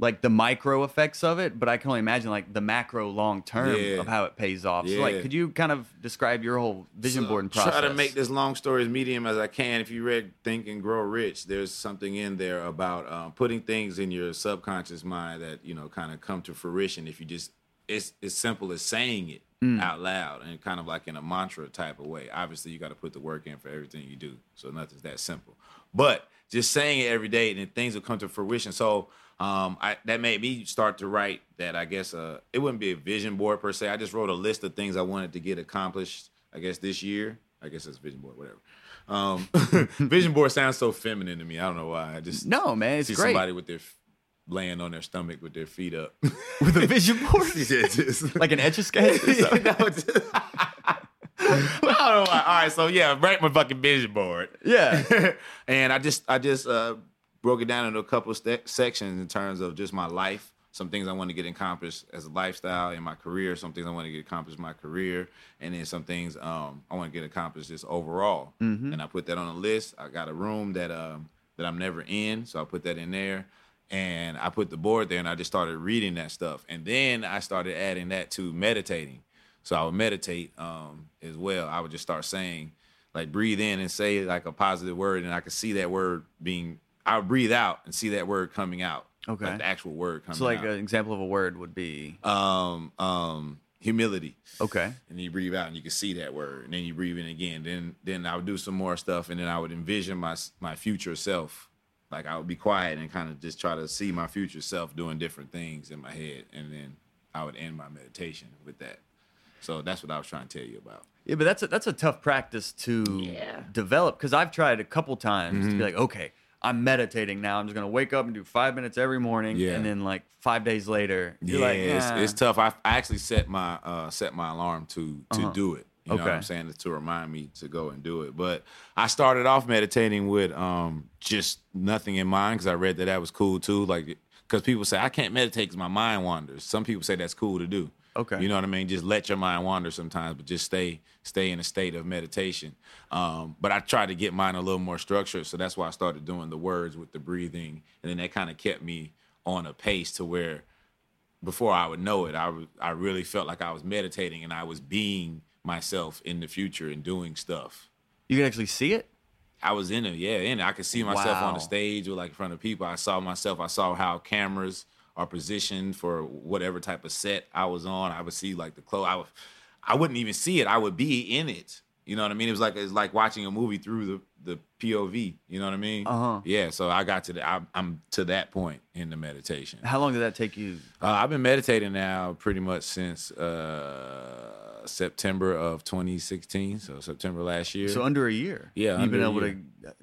like the micro effects of it, but I can only imagine like the macro long term Yeah. of how it pays off. So like could you kind of describe your whole vision So, boarding process? I try to make this long story as medium as I can. If you read Think and Grow Rich, there's something in there about um, putting things in your subconscious mind that you know kind of come to fruition. If you just, it's as simple as saying it Mm. out loud and kind of like in a mantra type of way. Obviously, you got to put the work in for everything you do, so nothing's that simple. But just saying it every day, and then things will come to fruition. So. Um, I, that made me start to write that I guess uh, it wouldn't be a vision board per se. I just wrote a list of things I wanted to get accomplished. I guess this year. I guess it's vision board, whatever. Um, vision board sounds so feminine to me. I don't know why. I just No, man, it's see great. somebody with their f- laying on their stomach with their feet up. with a vision board? Yeah, just- like an etch a sketch? or something? No, just- I don't know why. All right, so yeah, write my fucking vision board. Yeah. and I just I just uh, broke it down into a couple of ste- sections in terms of just my life, some things I want to get accomplished as a lifestyle in my career, some things I want to get accomplished in my career, and then some things um, I want to get accomplished just overall. And I put that on a list. I got a room that um, that I'm never in, so I put that in there. And I put the board there, and I just started reading that stuff. And then I started adding that to meditating. So I would meditate um, as well. I would just start saying, like, breathe in and say like a positive word, and I could see that word being. I would breathe out and see that word coming out. Okay. like the actual word coming So like out. an example of a word would be um, um, humility. okay. And you breathe out, and you can see that word, and then you breathe in again. Then, then I would do some more stuff, and then I would envision my my future self. Like I would be quiet and kind of just try to see my future self doing different things in my head, and then I would end my meditation with that. So that's what I was trying to tell you about. Yeah, but that's a, that's a tough practice to develop because I've tried a couple times Mm-hmm. to be like, okay, I'm meditating now. I'm just gonna wake up and do five minutes every morning, Yeah. and then like five days later, you're yeah, like, it's, "Nah." it's tough. I, I actually set my uh, set my alarm to to do it. You know what Uh-huh. Okay. I'm saying? To remind me to go and do it. But I started off meditating with um, just nothing in mind because I read that that was cool too. Like, because people say I can't meditate because my mind wanders. Some people say that's cool to do. Okay. You know what I mean? Just let your mind wander sometimes, but just stay stay in a state of meditation. Um, but I tried to get mine a little more structured, so that's why I started doing the words with the breathing, and then that kind of kept me on a pace to where before I would know it, I was- I really felt like I was meditating and I was being myself in the future and doing stuff. you can actually see it. I was in it, yeah, in it. I could see myself on the stage or like in front of people. I saw myself. I saw how cameras are positioned for whatever type of set I was on. I would see like the clothes. I would, I wouldn't even see it. I would be in it. You know what I mean? It was like it's like watching a movie through the the POV. You know what I mean? Uh-huh. Yeah. So I got to the. I'm, I'm to that point in the meditation. How long did that take you? Uh, I've been meditating now pretty much since uh, September of 2016. So September last year. So under a year. Yeah, you've been able to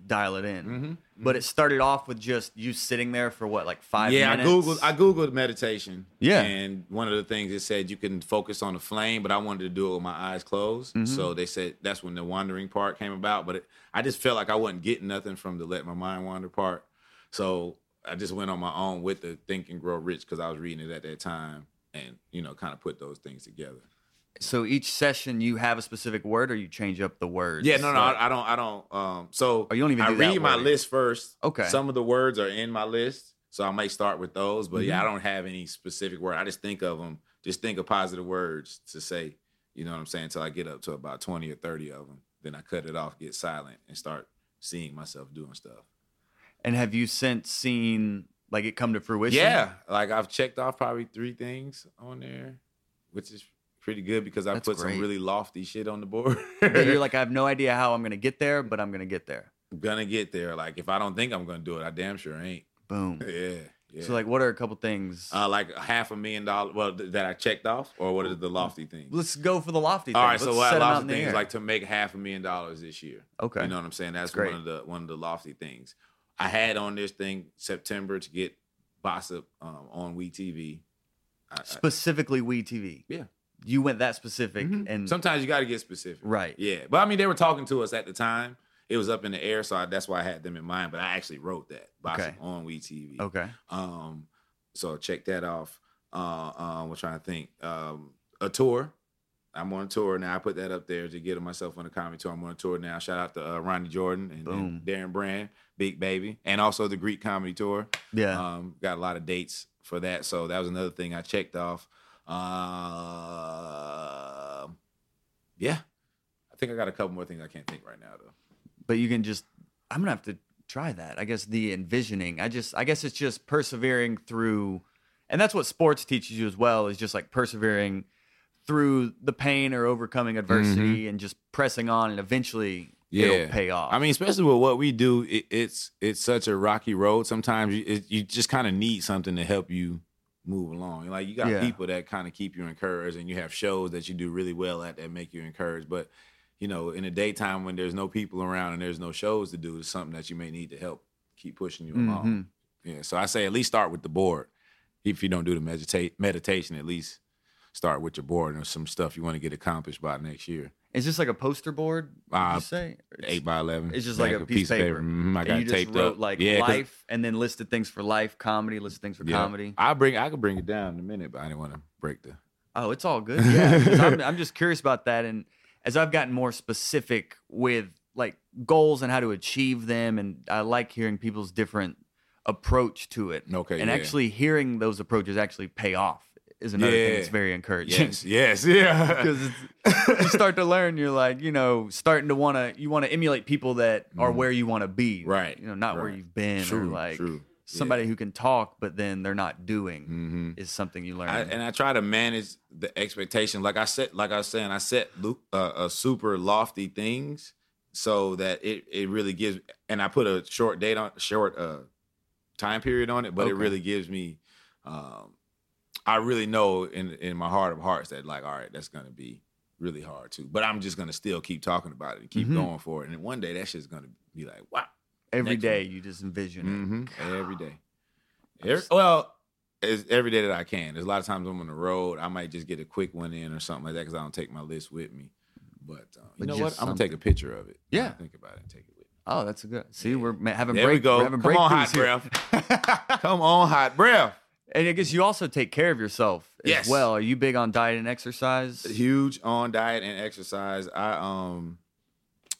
dial it in. Mhm, But it started off with just you sitting there for what, like five yeah, minutes? I googled. I googled meditation. Yeah. and one of the things it said you can focus on the flame, but I wanted to do it with my eyes closed. Mm-hmm. So they said that's when the wandering part came about. But it, I just felt like I wasn't getting nothing from the let my mind wander part. So I just went on my own with the Think and Grow Rich because I was reading it at that time, and you know, kind of put those things together. So each session you have a specific word, or you change up the words. Yeah, no, no, Like- I, I don't, I don't. Um, so Oh, you don't even I do that read my list first. Okay. Some of the words are in my list, so I might start with those. But yeah, I Mhm. don't have any specific word. I just think of them. Just think of positive words to say. You know what I'm saying? Until I get up to about twenty or thirty of them, then I cut it off, get silent, and start seeing myself doing stuff. And have you since seen like it come to fruition? Yeah, like I've checked off probably three things on there, which is pretty good because I That's put great. some really lofty shit on the board. You're like, I have no idea how I'm gonna get there, but I'm gonna get there. gonna get there. Like if I don't think I'm gonna do it, I damn sure ain't. Boom. Yeah, yeah. So like, what are a couple things? uh, like half a million dollars. Well, th- that I checked off, or what are the lofty things? Let's go for the lofty. Thing. All right, Let's so what set 'em out lofty things like to make half a million dollars this year. okay. You know what I'm saying? That's great. one of the one of the lofty things. I had on this thing September to get Bossip um, on We TV. I- I- Specifically, We TV. Yeah. You went that specific, Mhm. and sometimes you got to get specific. right. Yeah, but I mean, they were talking to us at the time. It was up in the air, so I, that's why I had them in mind. But I actually wrote that Bossip Okay. on We TV. Okay. Um, so check that off. Uh, um, we're trying to think. Um, a tour. I'm on a tour now. I put that up there to get myself on a comedy tour. I'm on a tour now. Shout out to uh, Ronnie Jordan and, and Darren Brand, Big Baby, and also the Greek comedy tour. Yeah. Um, got a lot of dates for that. So that was another thing I checked off. Uh, yeah, I think I got a couple more things I can't think right now though. but you can just. I'm gonna have to try that. I guess the envisioning. I just. I guess it's just persevering through, and that's what sports teaches you as well. Is just like persevering through the pain or overcoming adversity and just pressing on, and eventually it'll pay off. I mean, especially with what we do, it, it's it's such a rocky road. Sometimes you it, you just kind of need something to help you move along. Like you got Yeah. people that kind of keep you encouraged, and you have shows that you do really well at that make you encouraged. But you know, in the daytime when there's no people around and there's no shows to do, it's something that you may need to help keep pushing you along. Mhm. Yeah, so I say at least start with the board. If you don't do the meditate meditation, at least start with your board and some stuff you want to get accomplished by next year. It's just like a poster board? Uh, you say Eight by eleven. It's just like a piece of paper. Mhm, I got you just taped wrote up. like Yeah, life, and then listed things for life, comedy, listed things for yeah. comedy. I bring. I could bring it down in a minute, but I didn't want to break the. Oh, it's all good. Yeah, I'm, I'm just curious about that, and as I've gotten more specific with like goals and how to achieve them, and I like hearing people's different approach to it, Okay. and yeah. actually hearing those approaches actually pay off is another thing Yeah. that's very encouraging. Yes. Yes. Yeah. because you start to learn you're like you know starting to want to you want to emulate people that are Mhm. where you want to be Right, you know not where you've been True. or like true. somebody who can talk but then they're not doing hmm is something you learn I, and I try to manage the expectation. Like I said, like I was saying, I set uh, uh, super lofty things so that it it really gives. And I put a short date on short uh time period on it, but it really gives me. Um, I really know in in my heart of hearts that like, all right, that's gonna be really hard too. But I'm just gonna still keep talking about it and keep Mhm. going for it. And one day that shit's gonna be like, wow. every day you just envision it hmm Every day. Every, well, it's every day that I can. There's a lot of times I'm on the road. I might just get a quick one in or something like that because I don't take my list with me. But uh, you know what? I'm gonna take a picture of it. Yeah. think about it and take it with me. oh that's a good see we're ma- having There break, we go. we're having Come on, hot here. Come on, hot breath. And i guess you also take care of yourself as Yes. well are you big on diet and exercise Huge on diet and exercise. I um,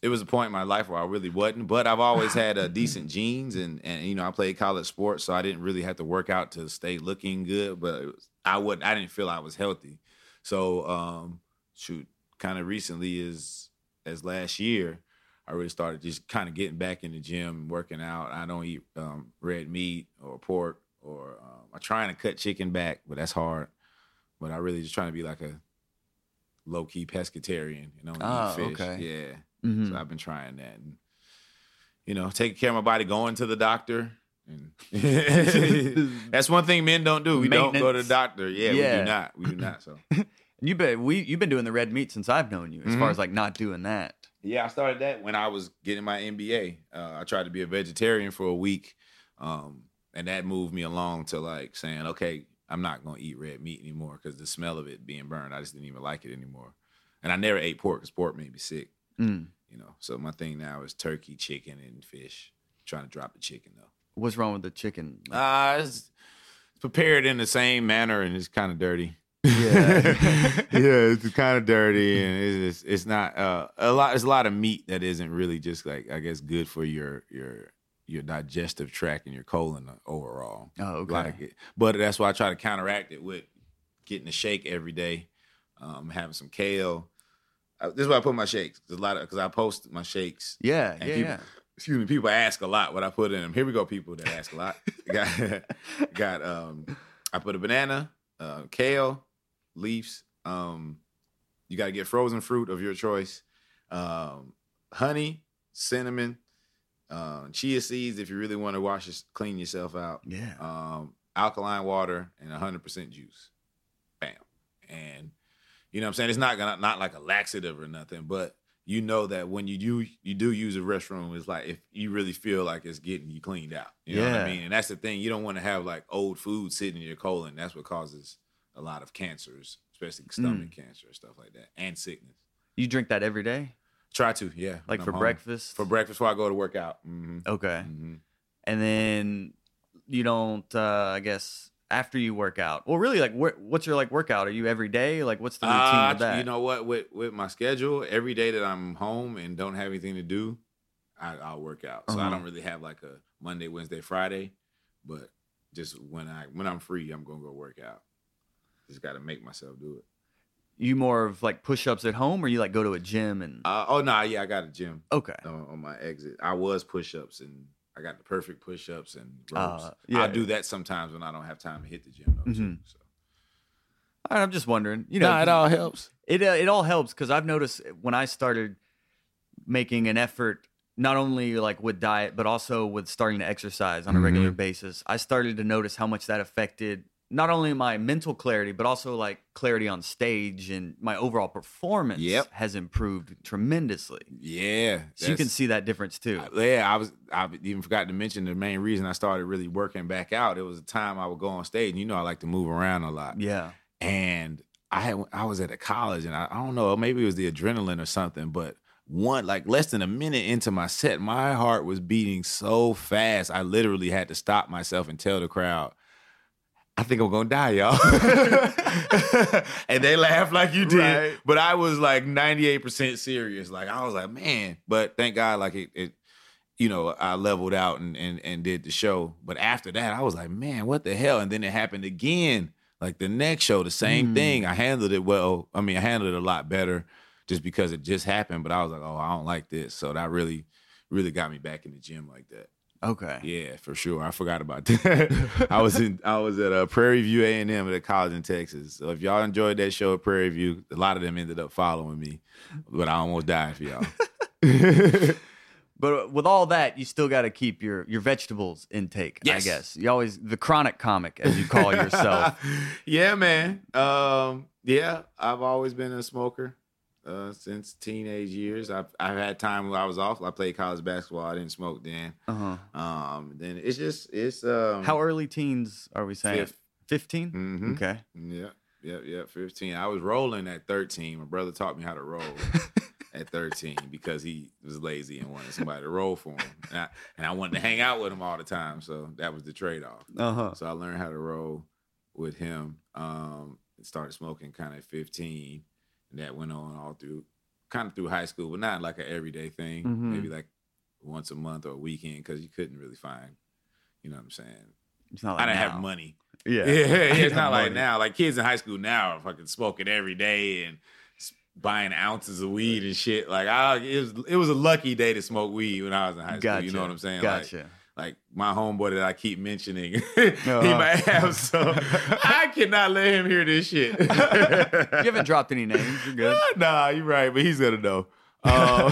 it was a point in my life where I really wasn't, but I've always had uh, decent genes and and you know I played college sports, so I didn't really have to work out to stay looking good. But it was, I would I didn't feel I was healthy, so um, shoot, kind of recently is as last year. I really started just kind of getting back in the gym, working out. I don't eat um, red meat or pork, or um, I'm trying to cut chicken back, but that's hard. But I really just trying to be like a low key pescatarian you know, oh, eat fish. okay. Yeah, Mhm. so I've been trying that, and you know, taking care of my body, going to the doctor. And that's one thing men don't do. We don't go to the doctor. Yeah, we Yeah. do not. We do not. So you been we you've been doing the red meat since i've known you as far Mhm. as like not doing that Yeah, I started that when I was getting my MBA. Uh, I tried to be a vegetarian for a week, um, and that moved me along to like saying, okay, I'm not gonna eat red meat anymore because the smell of it being burned, I just didn't even like it anymore. And I never ate pork because pork made me sick. Mm. You know, so my thing now is turkey, chicken, and fish. trying to drop the chicken though. What's wrong with the chicken? Uh, it's prepared in the same manner and it's kind of dirty. Yeah. yeah, it's kind of dirty and it's it's, it's not uh, a lot. There's a lot of meat that isn't really just like I guess good for your your your digestive tract and your colon overall. Oh, okay. Like it, but that's why I try to counteract it with getting a shake every day, um, having some kale. Uh, this is why I put my shakes. There's a lot of because I post my shakes. yeah, And yeah, people, yeah. excuse me, people ask a lot what I put in them. Here we go, people that ask a lot. got got um I put a banana, uh, kale, leaves. Um you gotta get frozen fruit of your choice. Um honey, cinnamon, uh, chia seeds if you really want to wash your, clean yourself out. Yeah. Um alkaline water and hundred percent juice. Bam. And you know what I'm saying? It's not gonna not like a laxative or nothing, but you know that when you do you do use a restroom, it's like if you really feel like it's getting you cleaned out. You know what I mean? And that's the thing. You don't want to have like old food sitting in your colon. That's what causes a lot of cancers, especially stomach Mm. cancer and stuff like that, and sickness. You drink that every day, Try to, yeah. like for home. breakfast. For breakfast before I go to work out. hmm Okay. hmm and then you don't uh i guess after you work out well really like wh- what's your like workout are you every day like what's the routine Uh, with that You know what? With with my schedule, every day that I'm home and don't have anything to do, I, I'll work out. So I Uh-huh. don't really have like a Monday, Wednesday, Friday, but just when I when I'm free, I'm gonna go work out. Just got to make myself do it. You more of like push-ups at home or you like go to a gym and Uh, oh no, yeah, I got a gym okay on, on my exit. I was push ups and I got the perfect push ups and ropes. Uh, yeah. I'll do that sometimes when I don't have time to hit the gym. Though, too, Mhm. so. All right, i'm just wondering you know Nah, it 'cause all helps. it, uh, it all helps because i've noticed when i started making an effort not only like with diet but also with starting to exercise on a regular Mhm. basis i started to notice how much that affected not only my mental clarity but also like clarity on stage and my overall performance Yep. has improved tremendously Yeah, so you can see that difference too yeah, I was. I even forgot to mention the main reason I started really working back out. It was a time I would go on stage, and you know I like to move around a lot. yeah And I had I was at a college, and I, I don't know, maybe it was the adrenaline or something, but one like less than a minute into my set, my heart was beating so fast, I literally had to stop myself and tell the crowd. I think I'm gonna die, y'all. and they laughed like you did. Right. But I was like 98% serious. Like I was like, man. But thank God, like it, it you know, I leveled out and, and and did the show. But after that, I was like, man, what the hell? And then it happened again. Like the next show, the same Mm. thing. I handled it well. I mean, I handled it a lot better just because it just happened. But I was like, oh, I don't like this. So that really, really got me back in the gym like that. Okay Yeah, for sure. I forgot about that. I was in I was at uh, Prairie View A and M at a college in Texas. So if y'all enjoyed that show at Prairie View, a lot of them ended up following me, but I almost died for y'all. but with all that you still got to keep your your vegetables intake i guess you always the chronic comic as you call yourself yeah, man. Um, yeah, I've always been a smoker uh, since teenage years. I've I've had time where I was off. I played college basketball. I didn't smoke then. uh-huh Um, then it's just it's um how early teens are we saying Fifth. 15 Mhm. okay Yeah, yeah, yeah. Fifteen. I was rolling at thirteen. My brother taught me how to roll at thirteen because he was lazy and wanted somebody to roll for him, and I, and I wanted to hang out with him all the time. So that was the trade off. uh-huh So I learned how to roll with him. Um, started smoking kind of fifteen, and that went on all through, kind of through high school, but not like an everyday thing. Mhm. Maybe like once a month or a weekend because you couldn't really find. You know what I'm saying? it's not like I didn't now. have money. yeah Yeah, it's not like Money. now. Like kids in high school now are fucking smoking every day and buying ounces of weed and shit. Like I, it was it was a lucky day to smoke weed when I was in high school. gotcha You know what I'm saying? gotcha Like, like my homeboy that I keep mentioning, he Uh-huh. might have some. I cannot let him hear this shit. you haven't dropped any names you're good nah, you're right, but he's gonna know. Um,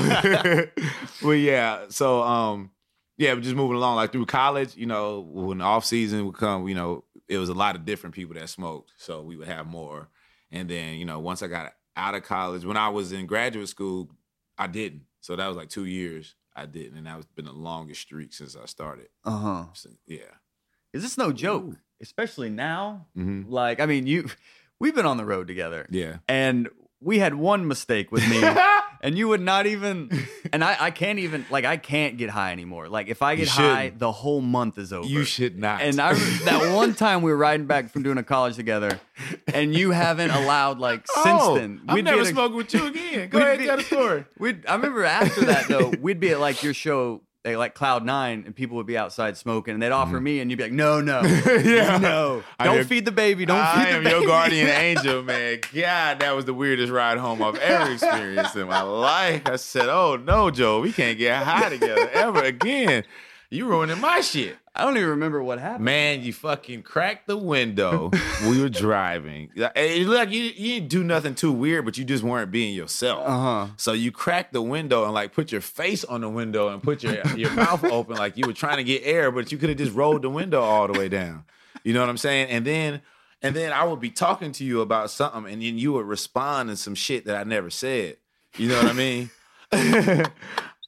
well, yeah. So, um, yeah, but just moving along, like through college, you know, when the off season would come, you know, it was a lot of different people that smoked, so we would have more. And then, you know, once I got out of college, when I was in graduate school, I didn't. So that was like two years I didn't, and that's been the longest streak since I started. uh-huh So, yeah. is this no joke Ooh. especially now hmm like i mean you we've been on the road together Yeah. and we had one mistake with me and you would not even and I, I can't even like I can't get high anymore. Like if I get high, the whole month is over. You should not. And I that one time we were riding back from doing a college together, and you haven't allowed like oh, since oh, then. I'm never a- smoking with you again. Go ahead, be- tell the story. We'd, I remember after that though, we'd be at like your show, eh, like Cloud Nine, and people would be outside smoking, and they'd offer me, and you'd be like, "No, no, Mm-hmm. Yeah. no, don't am- feed the baby, don't I feed the baby." I am baby." your guardian angel, man. God, that was the weirdest ride home I've ever experienced in my life. I said, "Oh no, Joe, we can't get high together ever again. You ruining my shit." I don't even remember what happened. Man, you fucking cracked the window. we were driving. It looked like you, you didn't do nothing too weird, but you just weren't being yourself. Uh huh. So you cracked the window and like put your face on the window and put your your mouth open like you were trying to get air, but you could have just rolled the window all the way down. You know what I'm saying? And then and then I would be talking to you about something, and then you would respond to some shit that I never said. You know what I mean?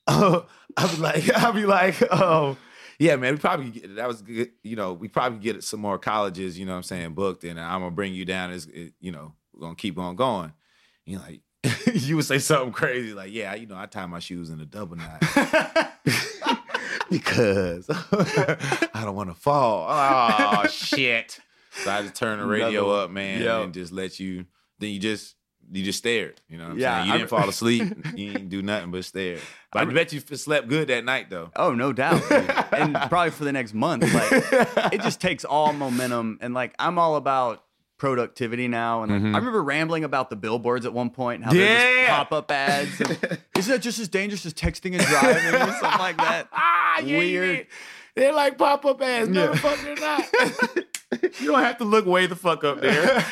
oh, I'd be like, I'd be like, oh, yeah, man, we probably get, that was good. You know, we probably get some more colleges. You know what I'm saying? Booked, and I'm gonna bring you down. As eh, you know, we're gonna keep on going. You know, like you would say something crazy like, "Yeah, you know, I tie my shoes in a double knot because I don't want to fall." Oh shit! So I just turn the radio Another- up, man, Yo. and just let you. Then you just you just stared. You know what I'm Yeah, saying? You I- didn't fall asleep. you didn't do nothing but stare. But I, bet you slept good that night though. Oh, no doubt. and probably for the next month. Like it just takes all momentum and like I'm all about productivity now and like, Mhm. I remember rambling about the billboards at one point and how they're just pop-up ads. and, Isn't that just as dangerous as texting and driving or something like that? ah, ain't Weird. They're like pop up ads. No, Yeah. the fuck they're not. you don't have to look way the fuck up there.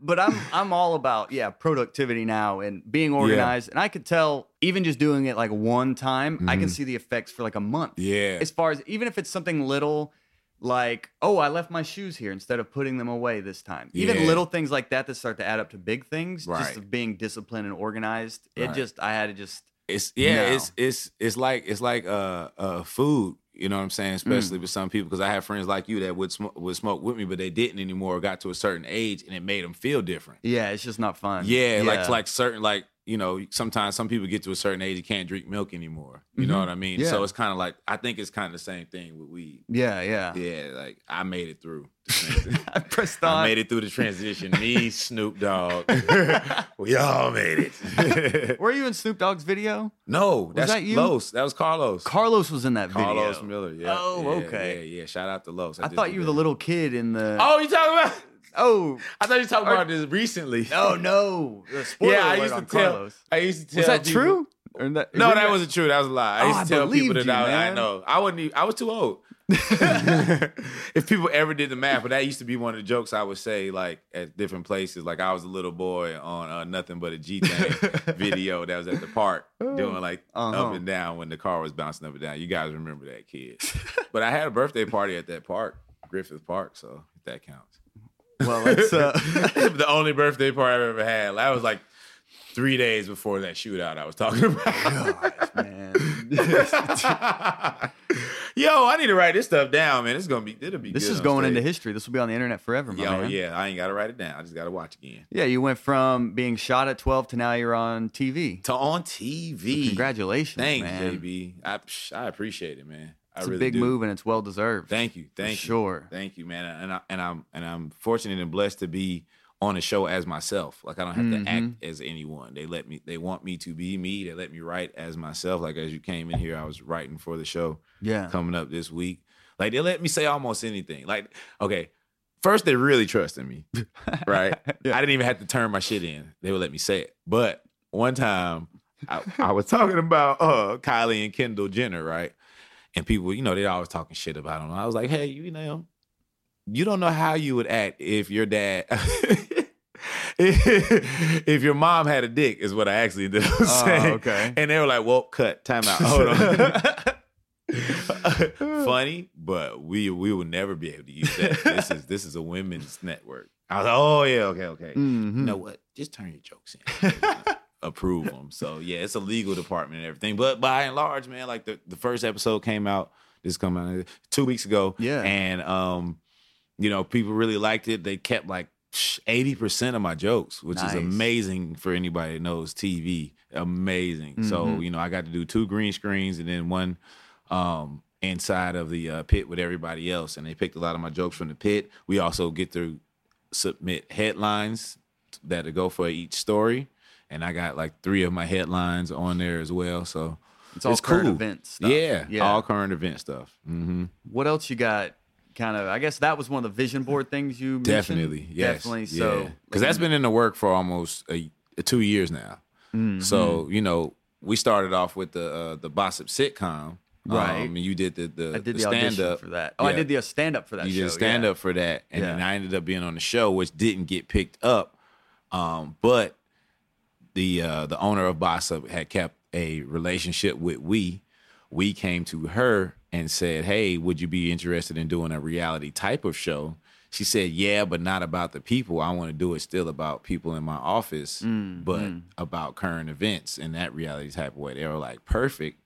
But I'm I'm all about yeah, productivity now and being organized. And I could tell even just doing it like one time, I can Mhm. see the effects for like a month. yeah. as far as even if it's something little like oh i left my shoes here instead of putting them away this time even Yeah. little things like that that start to add up to big things Right. just of being disciplined and organized it Right. just i had to just It's yeah, No. it's it's it's like it's like uh uh food. You know what I'm saying? Mm. Especially with some people, because I have friends like you that would smoke would smoke with me, but they didn't anymore. Got to a certain age, and it made them feel different. yeah it's just not fun Yeah, like like certain like you know sometimes some people get to a certain age you can't drink milk anymore. You know Mhm. what I mean? Yeah. So it's kind of like I think it's kind of the same thing with weed. yeah yeah, Yeah, like I made it through. i pressed I on made it through the transition. Me, Snoop Dogg, we all made it. were you in snoop dogg's video no, that's that you? Los. That was Carlos. carlos was in that video Carlos Miller. Yeah. Oh, yeah, okay. Yeah, yeah. Shout out to Los. i just thought you were the little kid in the Oh, you talking about? Oh I thought you were talking Are- about this recently. no no yeah, I used to tell. Carlos. I used to tell. was that people- true Or that- No, were that wasn't true. That was a lie. I Oh, used I to tell people believed that you, I, I know. I wasn't. Even, I was too old. if people ever did the math, but that used to be one of the jokes I would say, like at different places. Like I was a little boy on uh, nothing but a G thing video that was at the park doing like Uh-huh. up and down when the car was bouncing up and down. You guys remember that kid? but I had a birthday party at that park, Griffith Park, so if that counts. Well let's uh the only birthday party I've ever had. That was like three days before that shootout I was talking about. man Yo, I need to write this stuff down, man. It's gonna be it'll be. This is going into history. This will be on the internet forever, my Yo, man. yeah, I ain't gotta write it down. I just gotta watch again. Yeah, you went from being shot at 12 to now you're on TV. To on TV. Congratulations, Thanks, man. JB. I I appreciate it, man. I It's really a big do. move and it's well deserved. Thank you, thank you, Sure. thank you, man. And I, and I'm and I'm fortunate and blessed to be on a show as myself. Like I don't have to Mhm. act as anyone. They let me. They want me to be me. They let me write as myself. Like as you came in here, I was writing for the show Yeah. coming up this week. Like they let me say almost anything. Like okay, first they really trusted me, right? Yeah. I didn't even have to turn my shit in. They would let me say it. But one time, I, I was talking about uh Kylie and Kendall Jenner, right? And people, you know, they're always talking shit about them. I was like, hey, you know, you don't know how you would act if your dad. if your mom had a dick, is what I actually did. Oh, saying. okay. And they were like, "Well, cut, time out, hold on." Funny, but we we will never be able to use that. This is this is a women's network. I was like, "Oh yeah, okay, okay." Mhm. You know what? Just turn your jokes in. Approve them. So yeah, it's a legal department and everything. But by and large, man, like the, the first episode came out. This come out two weeks ago. Yeah. And um, you know, people really liked it. They kept like eighty percent of my jokes, which Nice. is amazing for anybody that knows TV. Amazing. So Mhm. you know, I got to do two green screens and then one um, inside of the uh, pit with everybody else, and they picked a lot of my jokes from the pit. We also get to submit headlines that go for each story, and I got like three of my headlines on there as well. So It's all current event stuff. Yeah, Yeah. all current event stuff. hmm What else you got? Kind of. I guess that was one of the vision board things you mentioned. Definitely, yes, Definitely. So because that's been in the work for almost a, two years now. Mm-hmm. So you know, we started off with the uh, the Bossip sitcom, Right. Um, and you did the the, I did the, stand up for that. Oh, I did the stand up for that. you show, did stand yeah. up for that, and then I ended up being on the show, which didn't get picked up. Um, but the uh, the owner of Bossip had kept a relationship with we. We came to her and said, "Hey, would you be interested in doing a reality type of show?" She said, "Yeah, but not about the people. I want to do it still about people in my office, Mm, but mm. about current events in that reality type of way." They were like, "Perfect."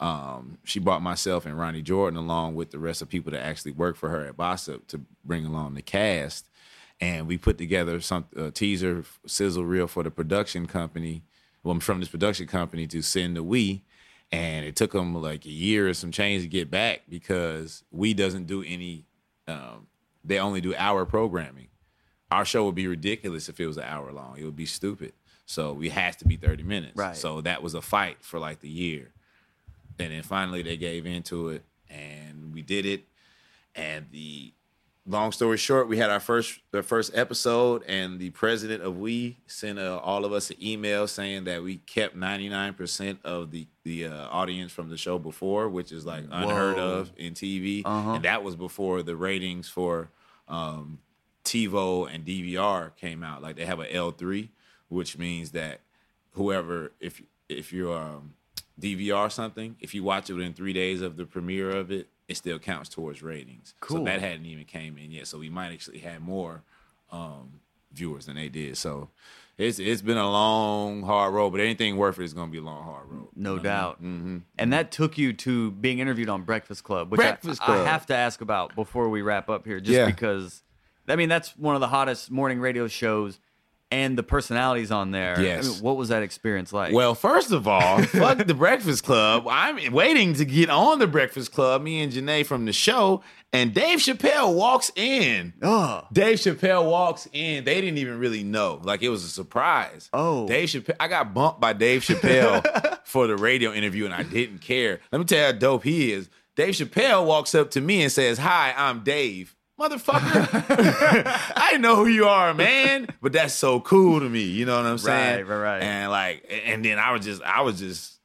um, she brought myself and Ronnie Jordan along with the rest of people that actually work for her at Bossip to bring along the cast, and we put together some uh, teaser sizzle reel for the production company, well, from this production company to send to we, and it took them like a year or some change to get back because we doesn't do any, um, they only do hour programming. Our show would be ridiculous if it was an hour long. It would be stupid. So we has to be 30 minutes. Right. So that was a fight for like the year and then finally they gave into it and we did it and the long story short we had our first the first episode and the president of we sent uh, all of us an email saying that we kept 99% of the the uh, audience from the show before which is like unheard Whoa. of in tv Uh-huh. and that was before the ratings for um TiVo and DVR came out. Like they have a L3, which means that whoever if if you're um, DVR something, if you watch it within three days of the premiere of it, it still counts towards ratings. So that hadn't even came in yet. So we might actually have more um, viewers than they did. So it's it's been a long, hard road. But anything worth it is going to be a long, hard road. No doubt. hmm And that took you to being interviewed on Breakfast Club, which I- Breakfast I, Club. have to ask about before we wrap up here, just Yeah. because. I mean, that's one of the hottest morning radio shows, and the personalities on there. Yes. I mean, what was that experience like? Well, first of all, fuck the Breakfast Club. I'm waiting to get on the Breakfast Club. Me and Janae from the show, and Dave Chappelle walks in. oh, Dave Chappelle walks in. They didn't even really know. Like it was a surprise. Oh. Dave Chappelle. I got bumped by Dave Chappelle for the radio interview, and I didn't care. Let me tell you how dope he is. Dave Chappelle walks up to me and says, "Hi, I'm Dave." Motherfucker, I know who you are, man. But that's so cool to me. You know what I'm saying? Right, right, right. And like, and then I was just, I was just,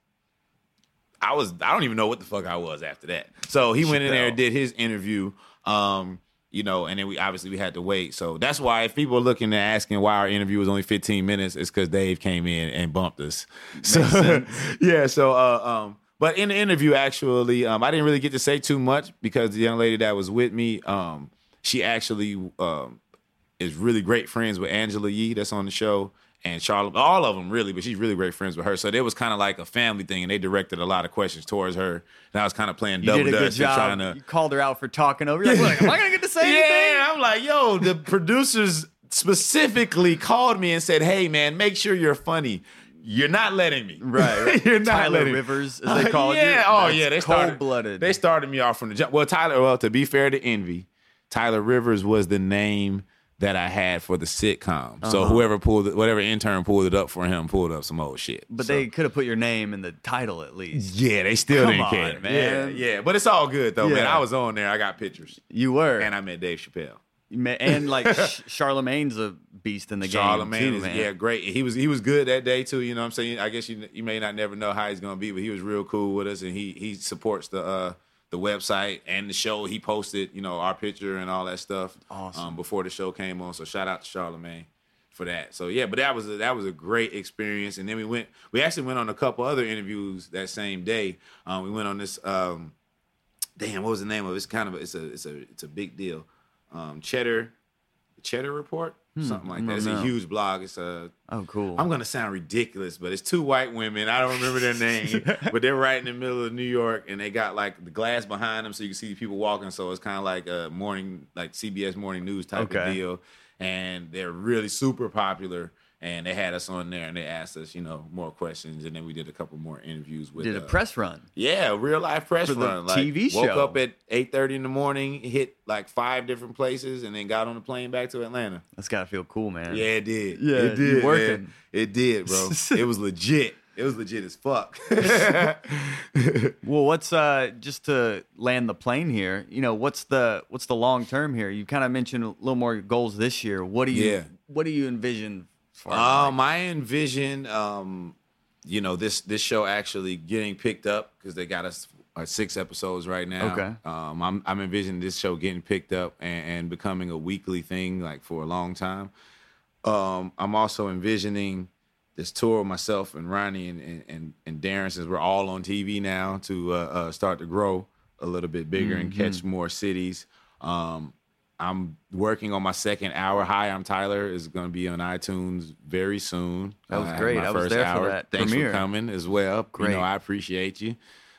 I was, I don't even know what the fuck I was after that. So he went in there and did his interview. Um, you know, and then we obviously we had to wait. So that's why if people are looking at asking why our interview was only 15 minutes, it's because Dave came in and bumped us. So yeah, so uh, um, but in the interview, actually, um, I didn't really get to say too much because the young lady that was with me, um, she actually um, is really great friends with Angela Yee that's on the show and Charlotte, all of them really, but she's really great friends with her. So it was kind of like a family thing, and they directed a lot of questions towards her. And I was kind of playing you double did a good job. trying to You called her out for talking over. You're like, "Look, am I gonna get to say anything? yeah, I'm like, yo, the producers specifically called me and said, hey, man, make sure you're funny. You're not letting me. Right, right. you're not Tyler letting me. Rivers, as they called yeah. you. Oh, That's yeah. They started cold-blooded. They started me off from the jump. Well, Tyler, well, to be fair to Envy, Tyler Rivers was the name that I had for the sitcom. So Uh-huh. whoever pulled it, whatever intern pulled it up for him, pulled up some old shit. But So- they could have put your name in the title at least. yeah, they still Come didn't on, care, man. Yeah, yeah, but it's all good though, man. I was on there. I got pictures, You were, and I met Dave Chappelle. You ma- and like Charlamagne's a beast in the Charlamagne game too, is yeah great. He was he was good that day too. You know what I'm saying? I guess you you may not never know how he's gonna be, but he was real cool with us, and he he supports the uh the website and the show. He posted you know our picture and all that stuff Awesome. um, before the show came on. So shout out to Charlamagne for that. So yeah, but that was a, that was a great experience. And then we went we actually went on a couple other interviews that same day. Um, we went on this um damn what was the name of it? It's kind of a, it's a it's a it's a big deal. Um, Cheddar Cheddar Report something like that. It's a huge blog. It's a Oh, cool. I'm gonna sound ridiculous, but it's two white women. I don't remember their name, but they're right in the middle of New York, and they got like the glass behind them, so you can see people walking. So it's kind of like a morning, like CBS morning news type Okay. of deal. and they're really super popular. And they had us on there, and they asked us, you know, more questions, and then we did a couple more interviews with. Did a uh, press run. yeah, real life press For the run. Like, TV show. Woke up at eight thirty in the morning, hit like five different places, and then got on the plane back to Atlanta. That's gotta feel cool, man. Yeah, it did. Yeah, it did. working. man. It did, bro. it was legit. It was legit as fuck. Well, what's uh just to land the plane here? You know, what's the what's the long term here? You kind of mentioned a little more goals this year. What do you Yeah. what do you envision? Far Um, I envision, um, you know, this this show actually getting picked up because they got us uh, six episodes right now. Okay. Um, I'm I'm envisioning this show getting picked up and, and becoming a weekly thing, like for a long time. Um, I'm also envisioning this tour with myself and Ronnie and and, and, and Darren, since we're all on TV now, to uh, uh, start to grow a little bit bigger and catch more cities. Um, I'm working on my second hour. Hi, I'm Tyler. is going to be on iTunes very soon. That was had great. I was first there for hour. that Thanks premiere. for coming as well. Great. You know, I appreciate you.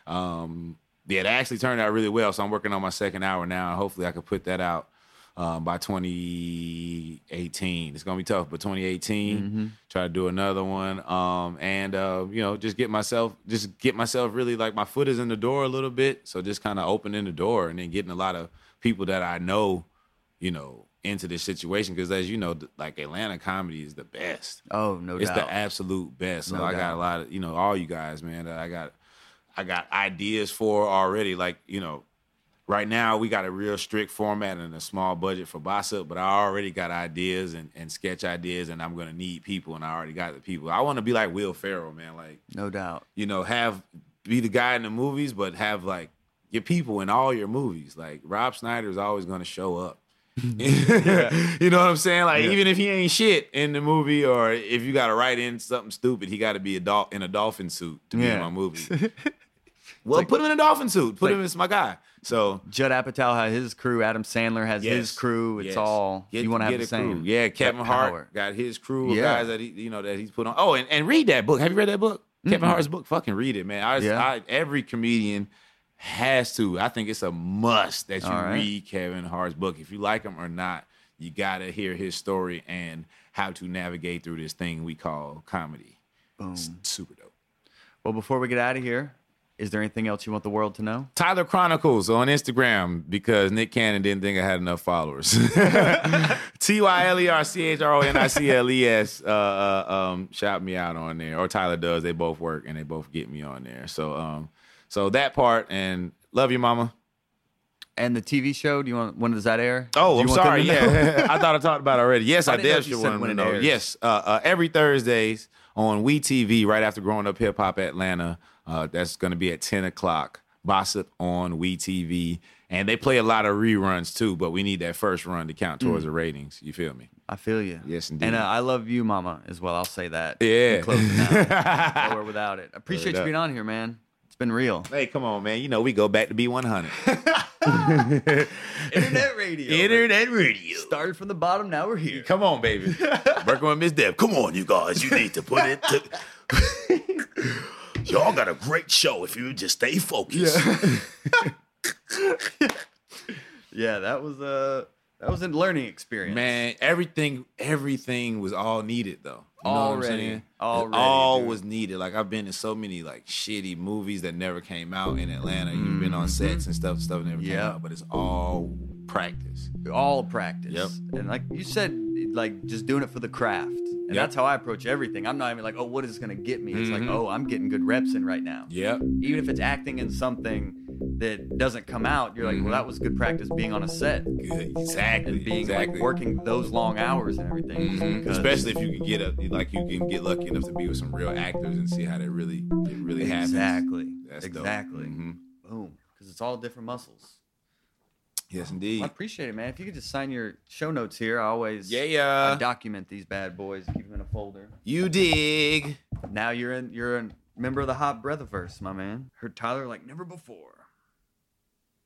Um, yeah, it actually turned out really well. So I'm working on my second hour now. Hopefully, I could put that out um, by 2018. It's gonna be tough, but 2018, Mm-hmm. try to do another one, um, and uh, you know, just get myself, just get myself really like my foot is in the door a little bit. So just kind of opening the door and then getting a lot of people that I know, you know, into this situation because as you know, like Atlanta comedy is the best. Oh, no It's doubt. the absolute best. So No I got a lot of you know all you guys, man. That I got, I got ideas for already. Like you know, right now we got a real strict format and a small budget for Bossip, but I already got ideas and, and sketch ideas, and I'm gonna need people, and I already got the people. I want to be like Will Ferrell, man. Like no doubt. you know, have be the guy in the movies, but have like your people in all your movies. Like Rob Schneider is always gonna show up. you know what I'm saying? Like Yeah. even if he ain't shit in the movie, or if you got to write in something stupid, he got to be a dol- in a dolphin suit to be in my movie. well, put him in a dolphin suit. Put like- him as my guy. So Judd Apatow has his crew. Adam Sandler has his crew. It's Yes. all Get- you want to have the same. crew. Yeah, Kevin Hart power. got his crew of Yeah. guys that he you know that he's put on. Oh, and, and read that book. Have you read that book? Kevin Hart's book. Fucking read it, man. I. I every comedian has to. I think it's a must that you right. read Kevin Hart's book. If you like him or not, you gotta hear his story and how to navigate through this thing we call comedy. Boom. It's super dope. Well, before we get out of here, is there anything else you want the world to know? Tyler Chronicles on Instagram because Nick Cannon didn't think I had enough followers. T Y L E R C H R O N I C L E S. Uh, uh, um, shout me out on there, or Tyler does. They both work and they both get me on there. So, um, so that part and love you, mama. And the TV show, do you want when does that air? Oh, I'm sorry. Yeah, I thought I talked about it already. Yes, I I, know you want to it know. airs. Yes, uh, uh, every Thursdays on We TV, right after Growing Up Hip Hop Atlanta. Uh, that's going to be at 10 o'clock. Bossip on We TV, and they play a lot of reruns too. But we need that first run to count Mm. towards the ratings. You feel me? I feel you. Yes, indeed. And uh, I love you, Mama, as well. I'll say that. Yeah. Close it out. Without it. I appreciate it you being on here, man. It's been real. Hey, come on, man. You know we go back to B100. Internet radio. Internet radio. Started from the bottom. Now we're here. Come on, baby. Working with Miss Deb. Come on, you guys. You need to put it. To... Y'all got a great show if you just stay focused. Yeah, that was a that was a learning experience. Man, everything, everything was all needed though. You know what I'm Already. saying? Already, all dude. was needed. Like I've been in so many like shitty movies that never came out in Atlanta. You've been on sets and stuff, stuff never came Mm-hmm. Yeah. out, but it's all practice. all practice. Yep. And like you said, like just doing it for the craft. And Yep. that's how I approach everything. I'm not even like, oh, what is this gonna get me? It's like, Mhm. oh, I'm getting good reps in right now. Yeah. Even if it's acting in something that doesn't come out, you're like, well, that was good practice being on a set Good. Exactly. and being exactly. like working those long hours and everything. Mhm. because- Especially if you can get a like you can get lucky enough to be with some real actors and see how that really it really happens. exactly, That's exactly. Mhm. Boom, because it's all different muscles. Yes, indeed. I appreciate it, man. If you could just sign your show notes here, I always Yeah, I yeah. document these bad boys, keep them in a folder. You dig. Now you're in. You're a member of the Hot Breathiverse, my man. Heard Tyler like never before.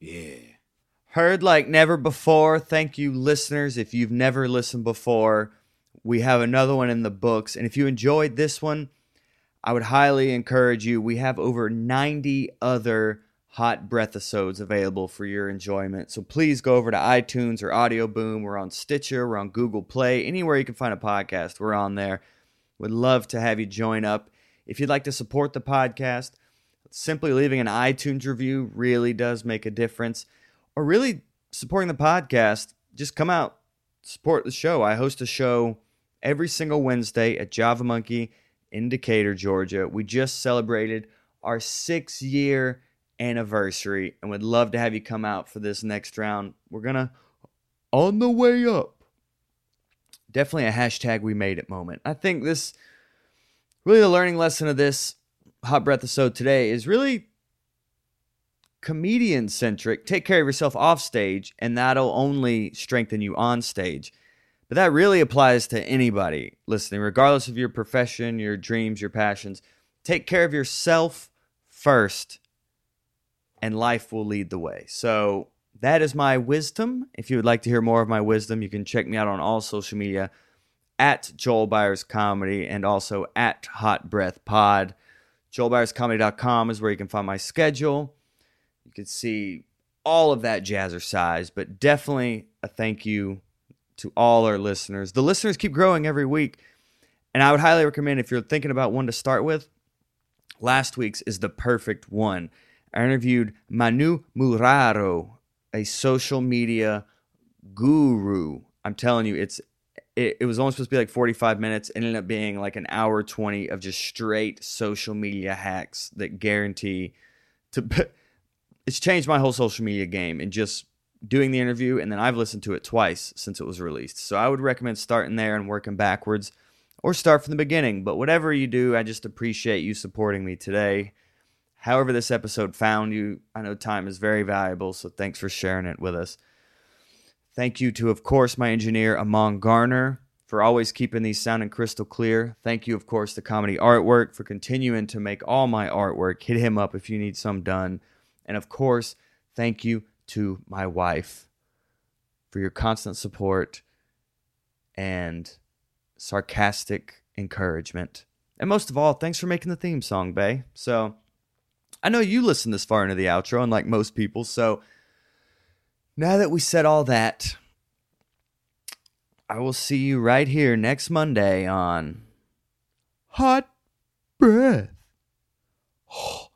Yeah. Heard like never before. Thank you, listeners. If you've never listened before, we have another one in the books. And if you enjoyed this one, I would highly encourage you. We have over 90 other hot breath episodes available for your enjoyment. So please go over to iTunes or Audio Boom. We're on Stitcher, we're on Google Play, anywhere you can find a podcast, we're on there. Would love to have you join up. If you'd like to support the podcast, simply leaving an iTunes review really does make a difference. Or really supporting the podcast, just come out, support the show. I host a show every single Wednesday at Java Monkey in Decatur, Georgia. We just celebrated our six year anniversary and would love to have you come out for this next round. We're going to, on the way up, definitely a hashtag we made it moment. I think this, really, the learning lesson of this hot breath episode today is really comedian centric. Take care of yourself off stage, and that'll only strengthen you on stage. But that really applies to anybody listening, regardless of your profession, your dreams, your passions. Take care of yourself first, and life will lead the way. So, that is my wisdom. If you would like to hear more of my wisdom, you can check me out on all social media at Joel Byars Comedy and also at Hot Breath Pod. JoelByarsComedy.com is where you can find my schedule. You can see all of that jazzercise, but definitely a thank you to all our listeners. The listeners keep growing every week, and I would highly recommend if you're thinking about one to start with, last week's is the perfect one. I interviewed Manu Muraro, a social media guru. I'm telling you, it's it, it was only supposed to be like 45 minutes. Ended up being like an hour 20 of just straight social media hacks that guarantee to. It's changed my whole social media game and just doing the interview. And then I've listened to it twice since it was released. So I would recommend starting there and working backwards or start from the beginning. But whatever you do, I just appreciate you supporting me today. However, this episode found you, I know time is very valuable. So thanks for sharing it with us. Thank you to, of course, my engineer, Amon Garner, for always keeping these sounding crystal clear. Thank you, of course, to Comedy Artwork for continuing to make all my artwork. Hit him up if you need some done. And of course, thank you to my wife for your constant support and sarcastic encouragement. And most of all, thanks for making the theme song, Bay. So I know you listen this far into the outro, unlike most people. So now that we said all that, I will see you right here next Monday on Hot Breath. Breath. Oh.